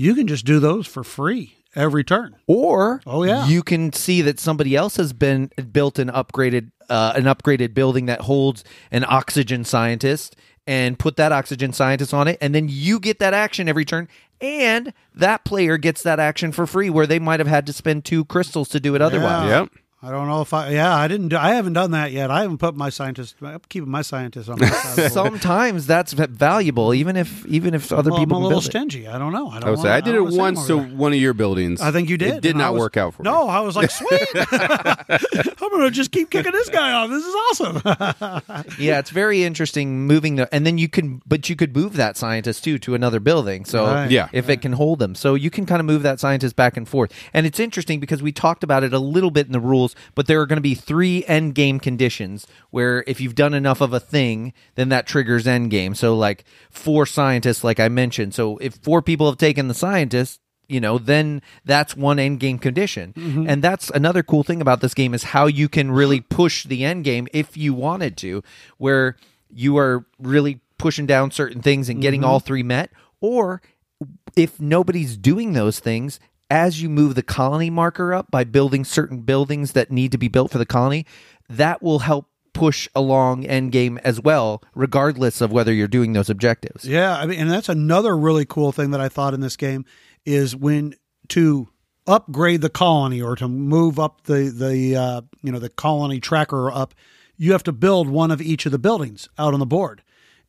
you can just do those for free every turn. Or Oh, yeah. you can see that somebody else has been built an upgraded uh, an upgraded building that holds an oxygen scientist and put that oxygen scientist on it, and then you get that action every turn, and that player gets that action for free where they might have had to spend two crystals to do it otherwise. Yeah. Yep. I don't know if I, yeah, I didn't do, I haven't done that yet. I haven't put my scientist, I'm keeping my scientist on my side. a little bit. Sometimes that's valuable, even if even if other Well, I'm people a little build it. stingy. I don't know. I don't I would say wanna- I did don't it once to there. one of your buildings. I think you did. It did not was- work out for no, me. No, I was like, sweet. I'm going to just keep kicking this guy off. This is awesome. Yeah, it's very interesting moving the, and then you can, but you could move that scientist too to another building. So Right. Yeah. if it can hold them, so you can kind of move that scientist back and forth. And it's interesting because we talked about it a little bit in the rules, but there are going to be three end game conditions where if you've done enough of a thing, then that triggers end game. So like four scientists, like I mentioned. So if four people have taken the scientist, you know, then that's one end game condition. Mm-hmm. And that's another cool thing about this game is how you can really push the end game if you wanted to, where you are really pushing down certain things and getting mm-hmm. all three met, or if nobody's doing those things, as you move the colony marker up by building certain buildings that need to be built for the colony, that will help push along end game as well, regardless of whether you're doing those objectives. Yeah, I mean, and that's another really cool thing that I thought in this game is when to upgrade the colony or to move up the the uh, you know the colony tracker up, you have to build one of each of the buildings out on the board.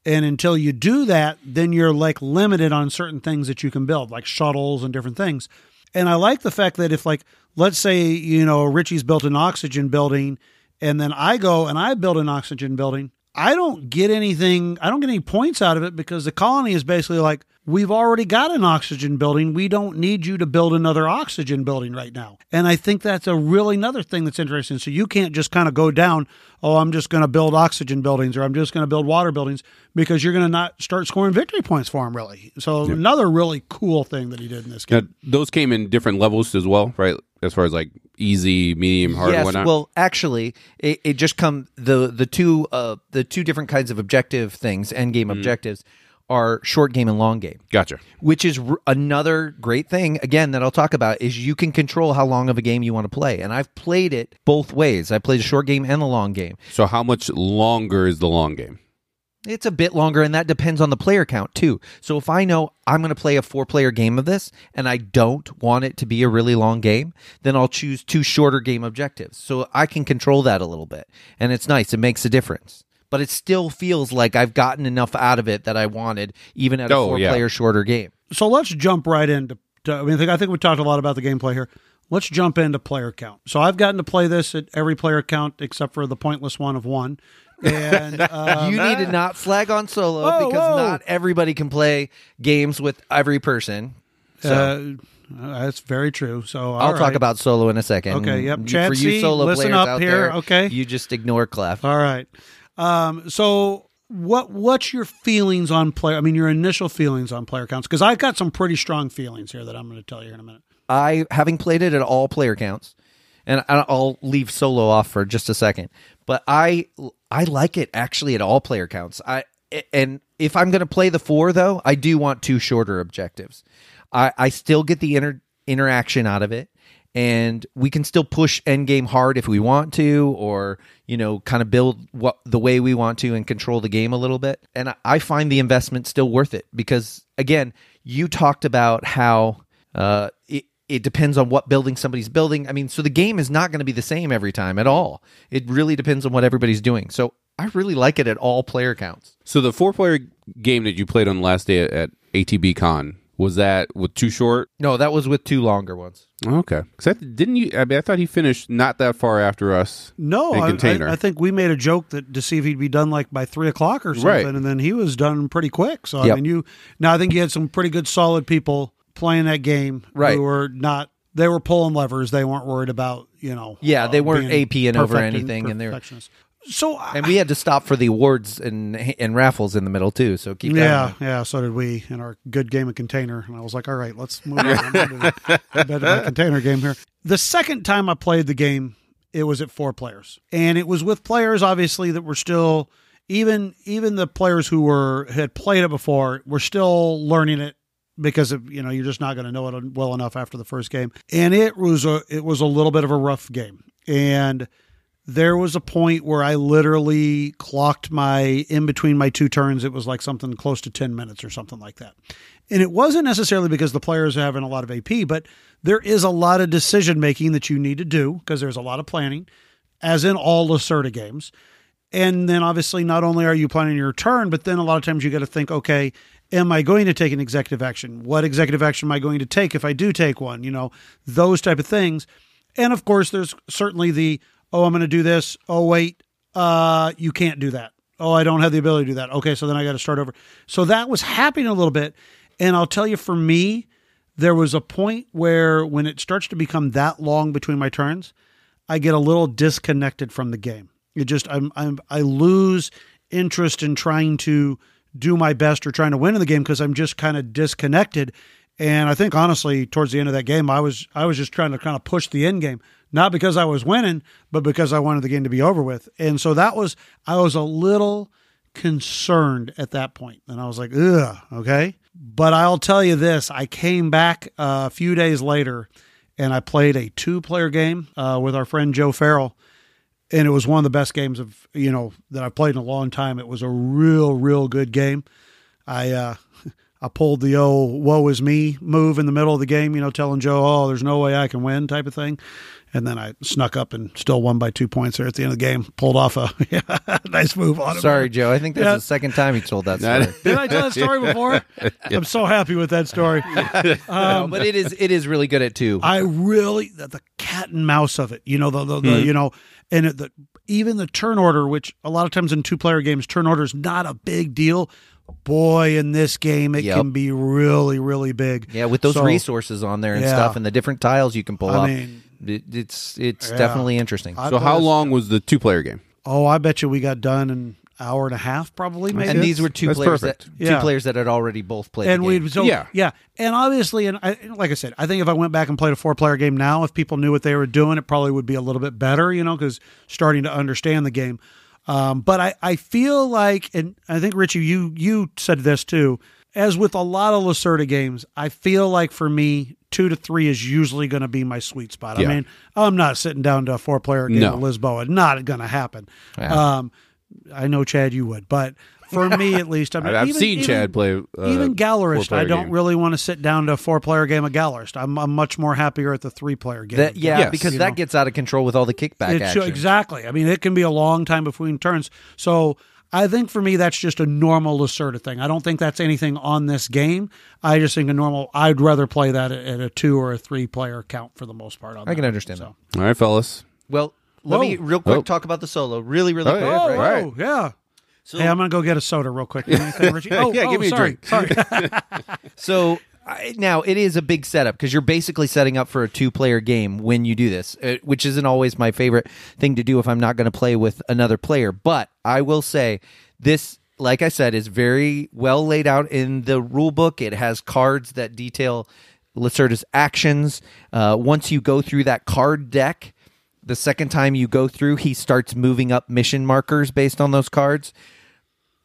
And until you do that, then you're like limited on certain things that you can build, like shuttles and different things. And I like the fact that if like let's say, you know, Richie's built an oxygen building and then I go and I build an oxygen building, I don't get anything, I don't get any points out of it because the colony is basically like, we've already got an oxygen building. We don't need you to build another oxygen building right now. And I think that's a really another thing that's interesting. So you can't just kind of go down, oh, I'm just going to build oxygen buildings or I'm just going to build water buildings because you're going to not start scoring victory points for him, really. So another really cool thing that he did in this Now, game. those came in different levels as well, right? As far as like easy, medium, hard, yes, whatnot. well, actually, it, it just come the the two uh the two different kinds of objective things, end game objectives, are short game and long game. gotcha. which is r- another great thing again that I'll talk about is you can control how long of a game you want to play. And I've played it both ways. I played a short game and the long game. So how much longer is the long game? it's a bit longer and that depends on the player count too. So if I know I'm going to play a four player game of this and I don't want it to be a really long game then I'll choose two shorter game objectives. So I can control that a little bit and it's nice. It makes a difference but it still feels like I've gotten enough out of it that I wanted even at a four yeah. player shorter game So let's jump right into. To, I mean, I think, I think we talked a lot about the gameplay here. Let's jump into player count. So I've gotten to play this at every player count except for the pointless one of one. And uh, you need to not flag on solo Whoa, because whoa. not everybody can play games with every person. So uh, that's very true. So I'll all talk about solo in a second. Okay, yep. You- For you solo listen players up out here, there, okay? You just ignore Clef. All right. Um, so what what's your feelings on player? I mean, your initial feelings on player counts? Because I've got some pretty strong feelings here that I'm going to tell you in a minute. I having played it at all player counts, and I'll leave solo off for just a second. But I I like it actually at all player counts. I and if I'm going to play the four though, I do want two shorter objectives. I I still get the inter, interaction out of it. And we can still push endgame hard if we want to, or you know, kind of build what the way we want to and control the game a little bit. And I- find the investment still worth it because, again, you talked about how uh, it, it depends on what building somebody's building. I mean, so the game is not going to be the same every time at all. It really depends on what everybody's doing. So I really like it at all player counts. So the four player game that you played on the last day at ATB Con was that with two short? No, that was with two longer ones. Okay, because didn't you? I, mean, I thought he finished not that far after us. No, in I, container. I, I think we made a joke that to see if he'd be done like by three o'clock or something, Right. and then he was done pretty quick. So I mean, you now I think you had some pretty good, solid people playing that game Right. who were not. They were pulling levers. They weren't worried about you know. Yeah, they uh, weren't being APing over anything, and they were- perfectionists. So I- And we had to stop for the awards and and raffles in the middle too. So keep Yeah, mind. yeah. So did we in our good game of container, and I was like, "All right, let's move on." I'm ready to get to my container game here. The second time I played the game, it was at four players, and it was with players obviously that were still even even the players who were had played it before were still learning it because of you know you're just not going to know it well enough after the first game, and it was a it was a little bit of a rough game, and there was a point where I literally clocked my in between my two turns. It was like something close to 10 minutes or something like that. And it wasn't necessarily because the players are having a lot of AP, but there is a lot of decision making that you need to do because there's a lot of planning, as in all Lacerda games. And then obviously, not only are you planning your turn, but then a lot of times you got to think, okay, am I going to take an executive action? What executive action am I going to take if I do take one? You know, those type of things. And of course, there's certainly the, oh, I'm going to do this. Oh, wait, uh, you can't do that. Oh, I don't have the ability to do that. Okay, so then I got to start over. So that was happening a little bit. And I'll tell you, for me, there was a point where when it starts to become that long between my turns, I get a little disconnected from the game. It just I'm, I'm I lose interest in trying to do my best or trying to win in the game because I'm just kind of disconnected. And I think honestly, towards the end of that game, I was I was just trying to kind of push the end game, not because I was winning, but because I wanted the game to be over with. And so that was I was a little concerned at that point. and I was like, ugh, okay. But I'll tell you this: I came back a few days later, and I played a two-player game uh, with our friend Joe Farrell and it was one of the best games of you know that I've played in a long time. It was a real, real good game. I uh, I pulled the old "woe is me" move in the middle of the game, you know, telling Joe, "Oh, there's no way I can win" type of thing. And then I snuck up and still won by two points there at the end of the game. Pulled off a yeah, nice move on him. Sorry, Joe. I think that's Yeah. the second time you told that story. Did I tell that story before? I'm so happy with that story. No, but it is it is really good at two. I really the, the cat and mouse of it, you know, the, the, the Mm-hmm. you know, and it, the even the turn order, which a lot of times in two player games, turn order is not a big deal. Boy, in this game, it Yep. can be really, really big. Yeah, with those So, resources on there and Yeah. stuff, and the different tiles you can pull I off, mean- it, it's it's Yeah. definitely interesting. I So how long was the two player game? Oh, I bet you we got done in an hour and a half, probably. Maybe. and these were two That's players perfect. that two players that had already both played. and the we so Yeah. yeah and obviously and I, like i said i think if i went back and played a four player game now if people knew what they were doing it probably would be a little bit better you know because starting to understand the game um, but I, I feel like and i think richie you you said this too as with a lot of lacerda games i feel like for me two to three is usually going to be my sweet spot Yeah. i mean i'm not sitting down to a four player game No. of lisboa not going to happen Yeah. um, i know chad you would but for me at least I mean, I've even- seen even- Chad play. Uh, even Gallerist, I don't game. really want to sit down to a four player game of Gallerist. I'm, I'm much more happier at the three player game. that, yeah, Yes. because that know. gets out of control with all the kickback action. should- exactly. I mean, it can be a long time between turns. So I think for me, that's just a normal Lacerda thing. I don't think that's anything on this game. I just think a normal. I'd rather play that at, at a two or a three player count for the most part. On I can that. understand So. All right, fellas. Well, let Whoa. me real quick Oh. talk about the solo, really, really Oh, quick. yeah, Oh, right. right? whoa, yeah. So, hey, I'm gonna go get a soda real quick. Anything, Richie? Oh, Yeah, oh, give me a drink. sorry. So I, now it is a big setup because you're basically setting up for a two-player game when you do this, uh, which isn't always my favorite thing to do if I'm not going to play with another player. But I will say this, like I said, is very well laid out in the rule book. It has cards that detail Lacerda's actions. Uh, once you go through that card deck, the second time you go through, he starts moving up mission markers based on those cards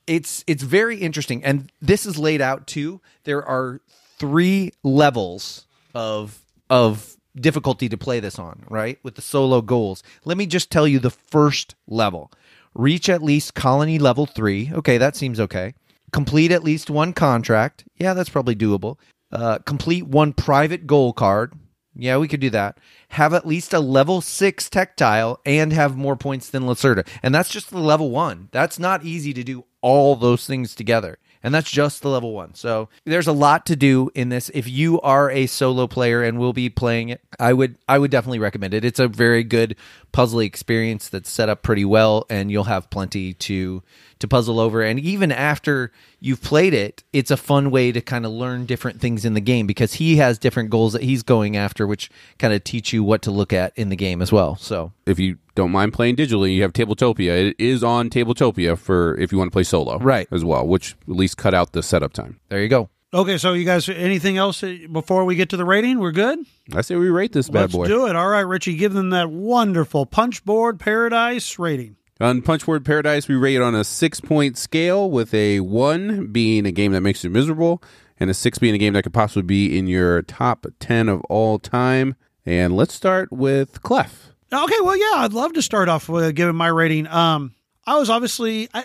it's it's very interesting and this is laid out too there are three levels of of difficulty to play this on right with the solo goals let me just tell you the first level reach at least colony level 3 okay that seems okay complete at least one contract yeah that's probably doable uh, complete one private goal card yeah, we could do that. Have at least a level six tech tile and have more points than Lacerda. And that's just the level one. That's not easy to do all those things together. And that's just the level one. So there's a lot to do in this. If you are a solo player and will be playing it, I would I would definitely recommend it. It's a very good puzzle experience that's set up pretty well and you'll have plenty to to puzzle over. And even after you've played it, it's a fun way to kind of learn different things in the game because he has different goals that he's going after, which kind of teach you what to look at in the game as well. So If you don't mind playing digitally, you have Tabletopia. It is on Tabletopia for if you want to play solo, Right. As well, which at least cut out the setup time. there you go. okay, so you guys, anything else before we get to the rating? We're good. I say we rate this bad boy. Let's boy. do it. All right, Richie, give them that wonderful punchboard paradise rating. On Punchboard Paradise, we rate on a six point scale, with a one being a game that makes you miserable, and a six being a game that could possibly be in your top 10 of all time. And let's start with Clef. Okay, well, yeah, I'd love to start off with giving my rating. Um, I was obviously, I,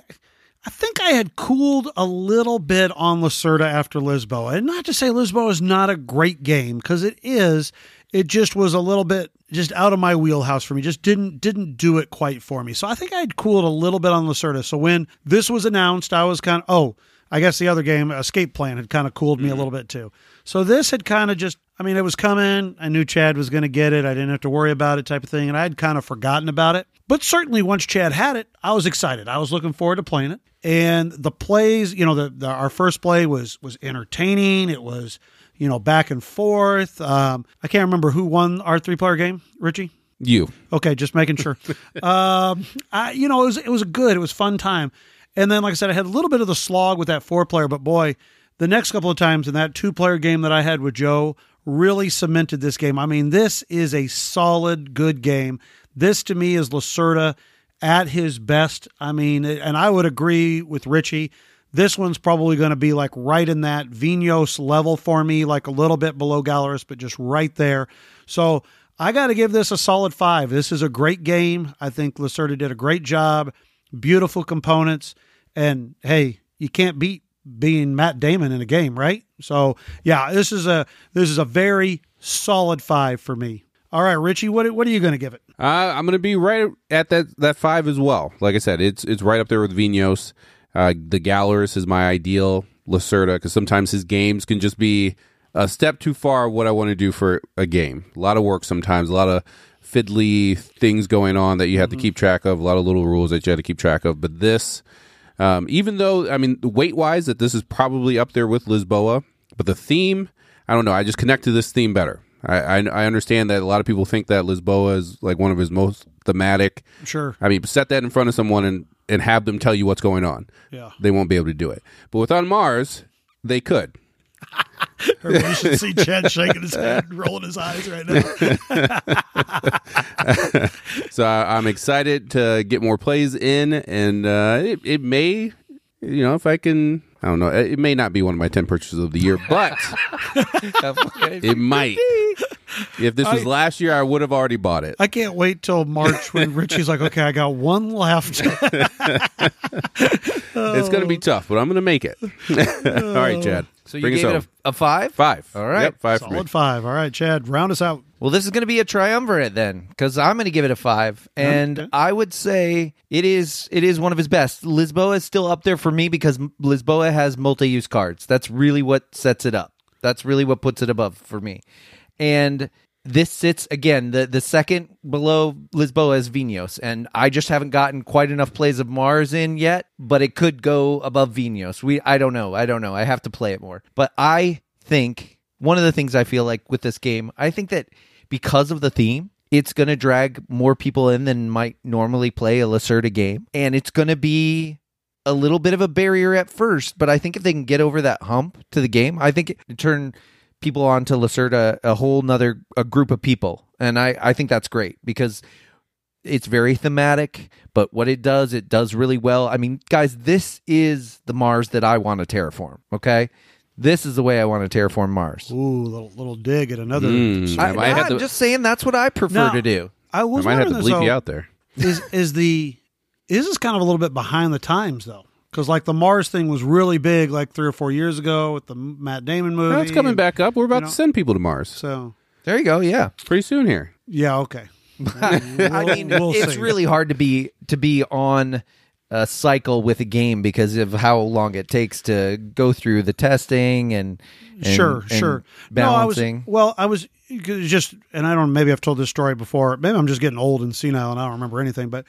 I think I had cooled a little bit on Lacerda after Lisboa, and not to say Lisboa is not a great game because it is. It just was a little bit just out of my wheelhouse for me. Just didn't didn't do it quite for me. So I think I had cooled a little bit on Lacerda. So when this was announced, I was kind of oh, I guess the other game, Escape Plan, had kind of cooled me a mm-hmm. little bit too. So this had kind of just, I mean, it was coming. I knew Chad was going to get it. I didn't have to worry about it, type of thing. And I had kind of forgotten about it. But certainly once Chad had it, I was excited. I was looking forward to playing it. And the plays, you know, the, the our first play was was entertaining. It was, you know, back and forth. Um, I can't remember who won our three player game, Richie. You. Okay, just making sure. um, I, you know, it was it was good. It was fun time. And then, like I said, I had a little bit of the slog with that four player, but boy, the next couple of times in that two player game that I had with Joe really cemented this game. I mean, this is a solid, good game. This to me is Lacerda at his best. I mean, and I would agree with Richie. This one's probably going to be like right in that Vinhos level for me, like a little bit below Gallerist, but just right there. So I got to give this a solid five. This is a great game. I think Lacerda did a great job. Beautiful components, and hey, you can't beat being Matt Damon in a game, right? So yeah, this is a this is a very solid five for me. All right, Richie, what what are you going to give it? Uh, I'm going to be right at that that five as well. Like I said, it's it's right up there with Vinos. Uh, the Gallerist is my ideal Lacerda because sometimes his games can just be a step too far what I want to do for a game. A lot of work sometimes, a lot of fiddly things going on that you have to keep track of. A lot of little rules that you had to keep track of. But this, um, even though I mean, weight wise, that this is probably up there with Lisboa, but the theme, I don't know. I just connect to this theme better. I, I, I understand that a lot of people think that Lisboa is like one of his most thematic. Sure. I mean, set that in front of someone and, and have them tell you what's going on. Yeah. They won't be able to do it. But with On Mars, they could. Everybody should see Chad shaking his head, rolling his eyes right now. So I, I'm excited to get more plays in, and uh, it, it may, you know, if I can, I don't know, it may not be one of my 10 purchases of the year, but it might. If this was I- last year, I would have already bought it. I can't wait till March when Richie's like, okay, I got one left. It's going to be oh. tough, but I'm going to make it. All right, oh. Chad. So you bring us gave it a, a five? five. All right. Yep, five for me. Solid five. All right, Chad, round us out. Well, this is going to be a triumvirate then, because I'm going to give it a five, and Okay. I would say it is it is one of his best. Lisboa is still up there for me because Lisboa has multi-use cards. That's really what sets it up. That's really what puts it above for me. And this sits again the the second below Lisboa is Vinhos, and I just haven't gotten quite enough plays of Mars in yet, but it could go above Vinhos. We I don't know. I don't know. I have to play it more. But I think one of the things I feel like with this game, I think that because of the theme, it's going to drag more people in than might normally play a Lacerda game. And it's going to be a little bit of a barrier at first, but I think if they can get over that hump to the game, I think it turn people on to Lacerda a whole nother a group of people. And I, I think that's great because it's very thematic, but what it does, it does really well. I mean, guys, this is the Mars that I want to terraform, okay? This is the way I want to terraform Mars. Ooh, little little dig at another. Mm. I, I might have am to- just saying that's what I prefer No. to do. I I was might have to wondering bleep this, you though, out there. is is the is this kind of a little bit behind the times though? Because like the Mars thing was really big like three or four years ago with the Matt Damon movie. No, it's coming back up. We're about know. to send people to Mars So There you go. Yeah. pretty soon here. yeah, okay. I mean, we'll it's see. really hard to be to be on a cycle with a game because of how long it takes to go through the testing and, and- sure, and sure. balancing. No, I was, well, I was just, and I don't. Maybe I've told this story before. Maybe I'm just getting old and senile, and I don't remember anything. But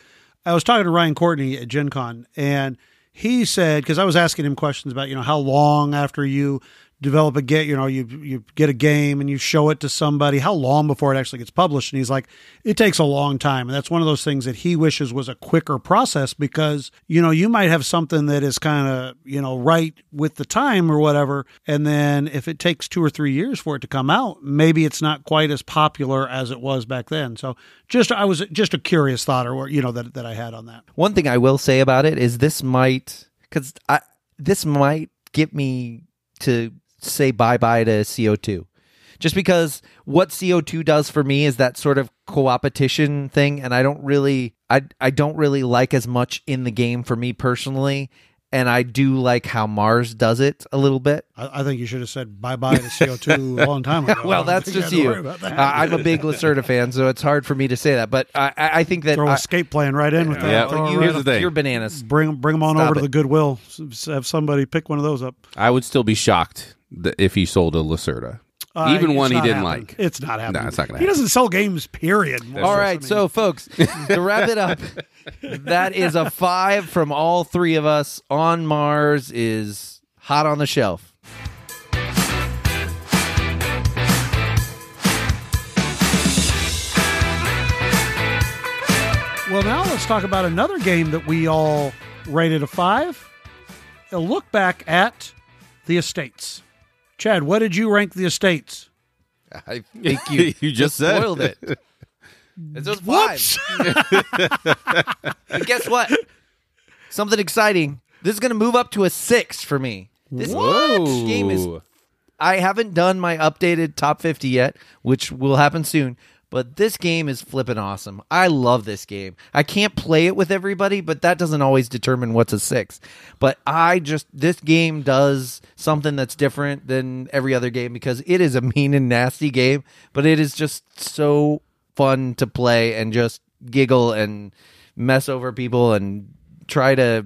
I was talking to Ryan Courtney at Gen Con, and he said because I was asking him questions about you know how long after you develop a get you know, you you get a game and you show it to somebody, how long before it actually gets published? And he's like, it takes a long time, and that's one of those things that he wishes was a quicker process because you know you might have something that is kind of you know right with the time or whatever, and then if it takes two or three years for it to come out, maybe it's not quite as popular as it was back then. So just I was just a curious thought or you know that that I had on that. One thing I will say about it is this might because I this might get me to say bye bye to CO two, just because what CO two does for me is that sort of co-opetition thing, and I don't really I I don't really like as much in the game for me personally. And I do like how Mars does it a little bit. I, I think you should have said bye bye to CO2 a long time ago. Well, that's just had you. that. Uh, I'm a big Lacerda fan, so it's hard for me to say that. But I, I I think that Throw I, escape plan right in with that. Yeah, Throw it you, right Here's the thing. you're bananas. Bring bring them on Stop over to the Goodwill. Have somebody pick one of those up. I would still be shocked if he sold a Lacerda, Uh, even one he didn't happening. like. It's not happening. No, it's not gonna He happen. doesn't sell games. Period. All right, so folks, to wrap it up, that is a five from all three of us. On Mars is hot on the shelf. Well, now let's talk about another game that we all rated a five. A look back at the estates. Chad, what did you rank the estates? I think you, You just said. spoiled it. It's a five. and guess what? Something exciting. This is going to move up to a six for me. This Whoa. game is I haven't done my updated top 50 yet, which will happen soon. But this game is flipping awesome. I love this game. I can't play it with everybody, but that doesn't always determine what's a six. But I just, this game does something that's different than every other game because it is a mean and nasty game, but it is just so fun to play and just giggle and mess over people and try to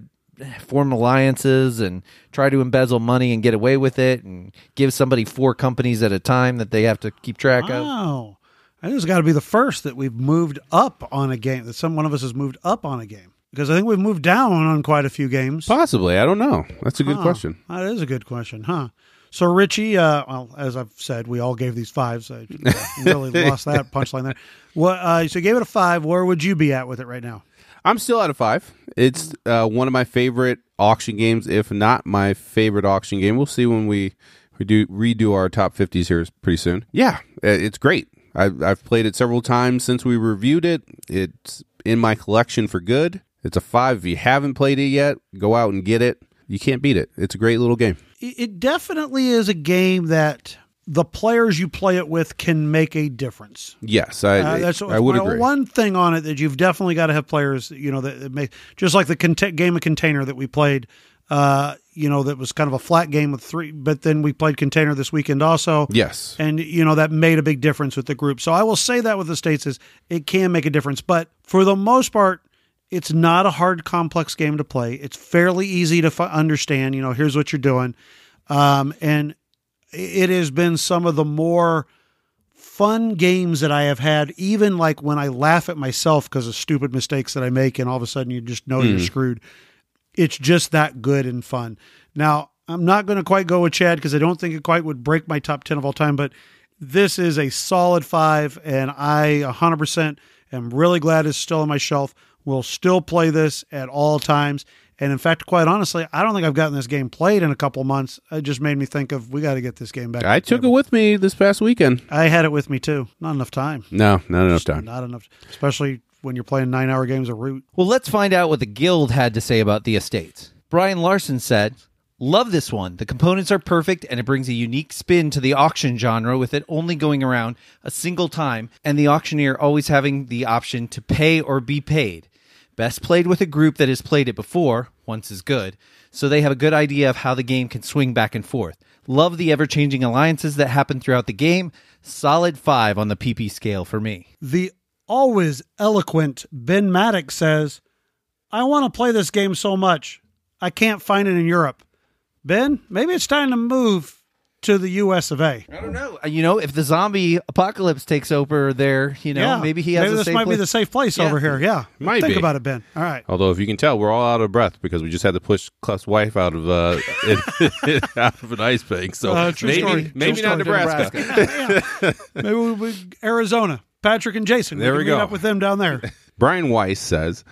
form alliances and try to embezzle money and get away with it and give somebody four companies at a time that they have to keep track of. Oh. I think it's got to be the first that we've moved up on a game. That some one of us has moved up on a game because I think we've moved down on quite a few games. Possibly. I don't know. That's a good Huh. question. That is a good question, huh? So Richie, uh, well, as I've said, we all gave these fives. I really lost that punchline there. What? Uh, so you gave it a five. Where would you be at with it right now? I'm still at a five. It's uh, one of my favorite auction games, if not my favorite auction game. We'll see when we we do redo our top 50s here pretty soon. Yeah, uh, it's great. I've, I've played it several times since we reviewed it. It's in my collection for good. It's a five. If you haven't played it yet, go out and get it. You can't beat it. It's a great little game. It it definitely is a game that the players you play it with can make a difference. Yes, I, Uh, that's I would agree. One thing on it that you've definitely got to have players, you know, that, that make just like the cont- game of container that we played. Uh, you know, that was kind of a flat game with three, but then we played container this weekend also. yes. and you know that made a big difference with the group. So I will say that with the states is it can make a difference, but for the most part, it's not a hard, complex game to play. It's fairly easy to f- understand. You know, here's what you're doing, um, and it has been some of the more fun games that I have had. Even like when I laugh at myself because of stupid mistakes that I make, and all of a sudden you just know you're screwed. It's just that good and fun. Now I'm not going to quite go with Chad because I don't think it quite would break my top ten of all time, but this is a solid five, and I 100% am really glad it's still on my shelf. We'll still play this at all times. And in fact, quite honestly, I don't think I've gotten this game played in a couple months. It just made me think of we got to get this game back. I took it with me this past weekend. I had it with me too. Not enough time. No, not enough time. Not enough, especially when you're playing nine hour games of Root. Well, let's find out what the guild had to say about the estates. Brian Larson said, Love this one. The components are perfect and it brings a unique spin to the auction genre with it only going around a single time and the auctioneer always having the option to pay or be paid. Best played with a group that has played it before, once is good, so they have a good idea of how the game can swing back and forth. Love the ever changing alliances that happen throughout the game. Solid 5 on the PP scale for me. The always eloquent Ben Maddox says, I want to play this game so much. I can't find it in Europe. Ben, maybe it's time to move to the US of A. I don't know. You know, if the zombie apocalypse takes over there, you know, maybe he has maybe a this safe might be the safe place Yeah. over here. Yeah. Might Think be. about it, Ben. All right. Although, if you can tell, we're all out of breath because we just had to push Clef's wife out of uh, out of an ice bank. So Uh, true maybe, story. maybe True not story. Nebraska. Maybe we, we Arizona. Patrick and Jason. There we, we go. up with them down there. Brian Weiss says.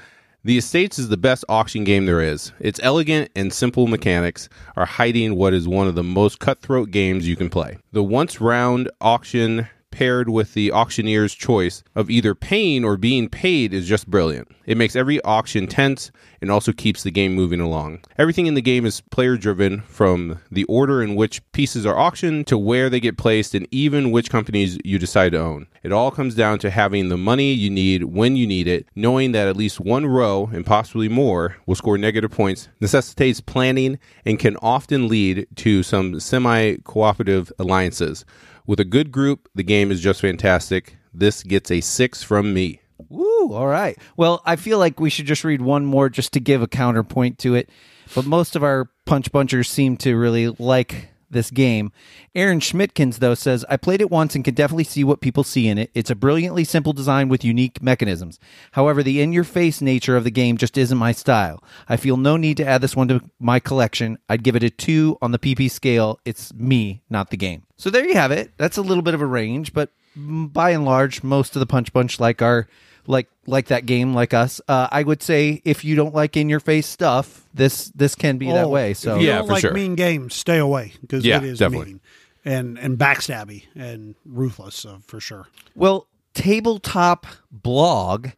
The Estates is the best auction game there is. Its elegant and simple mechanics are hiding what is one of the most cutthroat games you can play. The once round auction paired with the auctioneer's choice of either paying or being paid is just brilliant. It makes every auction tense and also keeps the game moving along. Everything in the game is player driven from the order in which pieces are auctioned to where they get placed and even which companies you decide to own. It all comes down to having the money you need when you need it, knowing that at least one row and possibly more will score negative points, necessitates planning, and can often lead to some semi cooperative alliances. With a good group, the game is just fantastic. This gets a six from me. Woo, all right. Well, I feel like we should just read one more just to give a counterpoint to it. But most of our punch bunchers seem to really like this game. Aaron Schmidtkins, though, says, I played it once and can definitely see what people see in it. It's a brilliantly simple design with unique mechanisms. However, the in your face nature of the game just isn't my style. I feel no need to add this one to my collection. I'd give it a two on the PP scale. It's me, not the game. So there you have it. That's a little bit of a range, but by and large, most of the punch bunch like our like like that game like us uh, i would say if you don't like in your face stuff this this can be that Oh, way so if you Yeah, don't for like sure. mean games, stay away because Yeah, it is definitely. mean and and backstabby and ruthless uh, for sure. well tabletop blog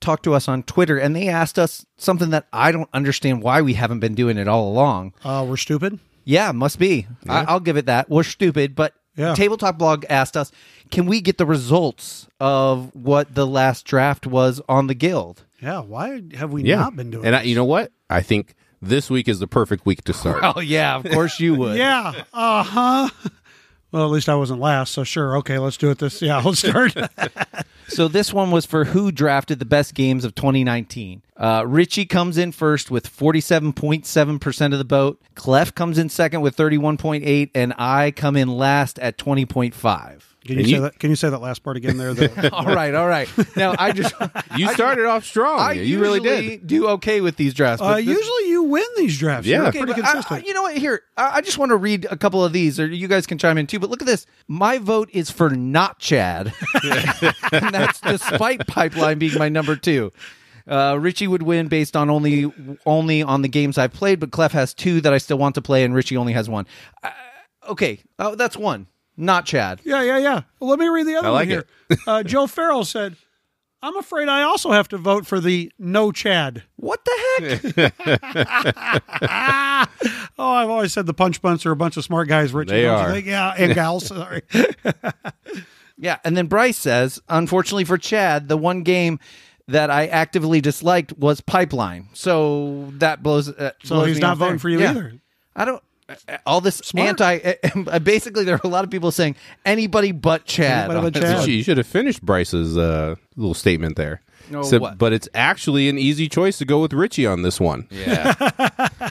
talked to us on twitter and they asked us something that i don't understand why we haven't been doing it all along Uh, we're stupid. yeah must be I, i'll give it that we're stupid but Yeah. tabletop blog asked us can we get the results of what the last draft was on the guild Yeah. Why have we Yeah. not been doing? It? And I, you know what? I think this week is the perfect week to start. oh yeah of course you would Yeah. Uh huh. Well, at least I wasn't last, so sure. Okay, let's do it. This. Yeah, let's start. So this one was for who drafted the best games of 2019. Uh, Richie comes in first with 47.7% of the vote. Clef comes in second with 31.8, and I come in last at 20.5. Can you, And say that? Can you say that last part again? There, the, all right, all right. Now I just You started off strong. I you really did. do okay with these drafts. uh, this- usually you win these drafts. Yeah. Okay, pretty consistent. I- you know what? Here, I, I just want to read a couple of these, or you guys can chime in too. But look at this. My vote is for not Chad, and that's despite Pipeline being my number two. Uh, Richie would win based on only only on the games I've played, but Clef has two that I still want to play, and Richie only has one. Uh, okay, oh, that's one. Not Chad. Yeah, yeah, yeah. Well, let me read the other I like one here. uh, Joe Farrell said, "I'm afraid I also have to vote for the no Chad." What the heck? Oh, I've always said the punch bunch are a bunch of smart guys. rich They are. think? Yeah, and gals. Sorry. Yeah, and then Bryce says, unfortunately for Chad, the one game that I actively disliked was Pipeline. So that blows. Uh, So blows he's me not voting there. for you Yeah. either. I don't. All this Smart. anti. Uh, basically, there are a lot of people saying anybody but Chad. Anybody but Chad. You should have finished Bryce's uh, little statement there. No, So- what? But it's actually an easy choice to go with Richie on this one. Yeah.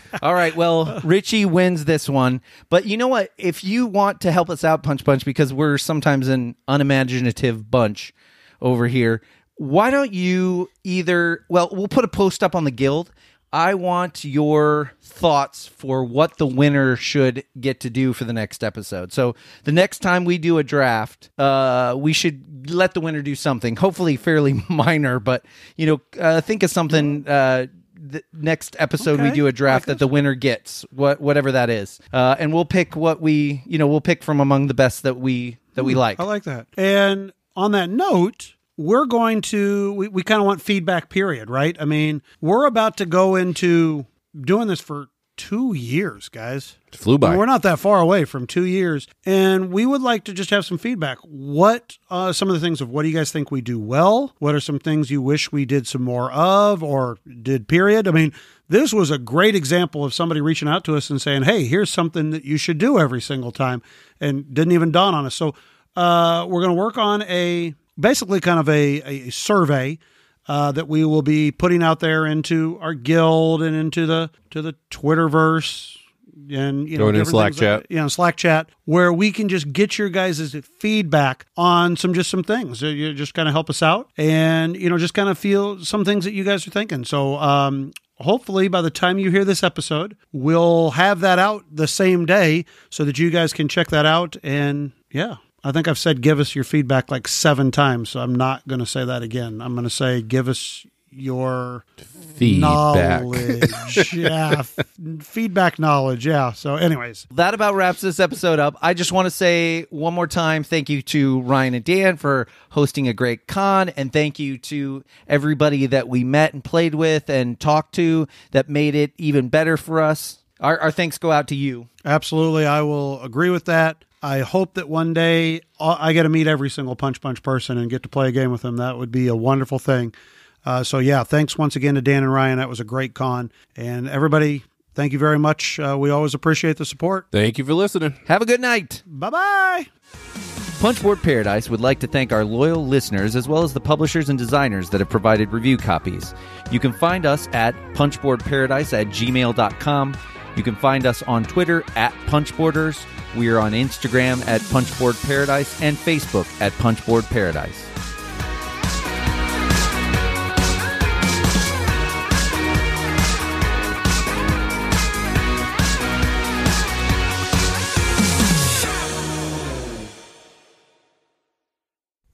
All right. Well, Richie wins this one. But you know what? If you want to help us out, Punch Punch, because we're sometimes an unimaginative bunch over here, why don't you either, well, we'll put a post up on the guild. I want your thoughts for what the winner should get to do for the next episode. So the next time we do a draft, uh, we should let the winner do something, hopefully fairly minor, but you know, uh, think of something. Uh, the next episode we do a draft that the winner gets what whatever that is uh, and we'll pick what we you know we'll pick from among the best that we that we like I like that. And on that note, we're going to we, we kind of want feedback period, right? I mean, we're about to go into doing this for two years, guys. It flew by. We're not that far away from two years, and we would like to just have some feedback. What uh, some of the things of what do you guys think we do well? What are some things you wish we did some more of or did? Period. I mean, this was a great example of somebody reaching out to us and saying, "Hey, here's something that you should do every single time," and didn't even dawn on us. So uh, we're going to work on a basically kind of a, a survey uh, that we will be putting out there into our guild and into the to the Twitterverse and you know Going in Slack things like- chat. yeah, Slack chat where we can just get your guys' feedback on some just some things. Uh, You just kind of help us out and you know just kind of feel some things that you guys are thinking. So um hopefully by the time you hear this episode, we'll have that out the same day so that you guys can check that out and yeah. I think I've said give us your feedback like 7 times, so I'm not going to say that again. I'm going to say give us your Feedback. knowledge. yeah, f- feedback knowledge. Yeah. So, anyways, that about wraps this episode up. I just want to say one more time thank you to Ryan and Dan for hosting a great con, and thank you to everybody that we met and played with and talked to that made it even better for us. Our, our thanks go out to you. absolutely, I will agree with that. I hope that one day uh, I get to meet every single Punch Bunch person and get to play a game with them. That would be a wonderful thing. Uh, so, yeah, thanks once again to Dan and Ryan. That was a great con. And everybody, thank you very much. Uh, we always appreciate the support. Thank you for listening. Have a good night. Bye bye. Punchboard Paradise would like to thank our loyal listeners as well as the publishers and designers that have provided review copies. You can find us at punchboardparadise at gmail.com. You can find us on Twitter at Punchboarders. We are on Instagram at Punchboard Paradise and Facebook at Punchboard Paradise.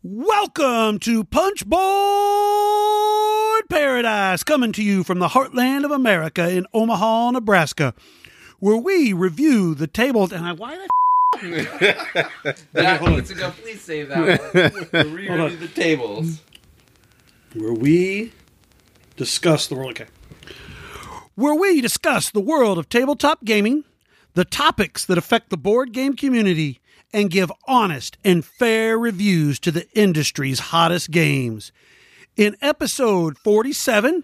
Welcome to Punchboard Paradise, coming to you from the heartland of America in Omaha, Nebraska, where we review the table. And I, why did That needs to go. Please save that one. Review the tables. where we discuss the world. Okay. Where we discuss the world of tabletop gaming, the topics that affect the board game community, and give honest and fair reviews to the industry's hottest games. In episode 47,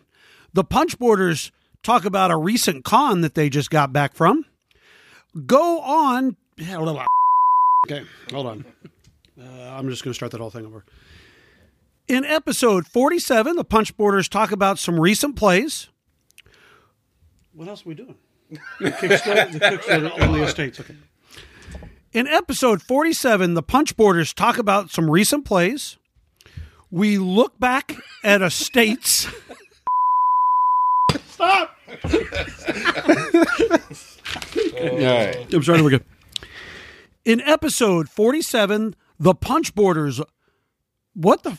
the Punchboarders talk about a recent con that they just got back from. Go on. Okay, hold on. Uh, I'm just going to start that whole thing over. In episode 47, the Punch Punchboarders talk about some recent plays. What else are we doing? Kickstarter, the Kickstarter on the estates. Okay. In episode 47, the Punch Boarders talk about some recent plays. We look back at estates. Stop! All right. I'm starting again. In episode 47, the Punch Boarders. What the?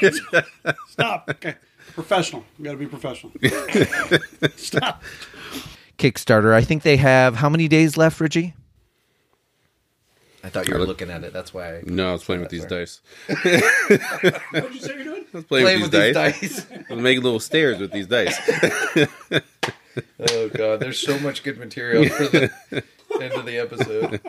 F- Stop. Okay. Professional. You got to be professional. Stop. Kickstarter. I think they have how many days left, Richie? I thought you were looking at it. That's why. I No, I was playing with these dice. What did you say you're doing? I was playing, Playing with these dice. dice. I was making little stairs with these dice. oh god, there's so much good material for the end of the episode.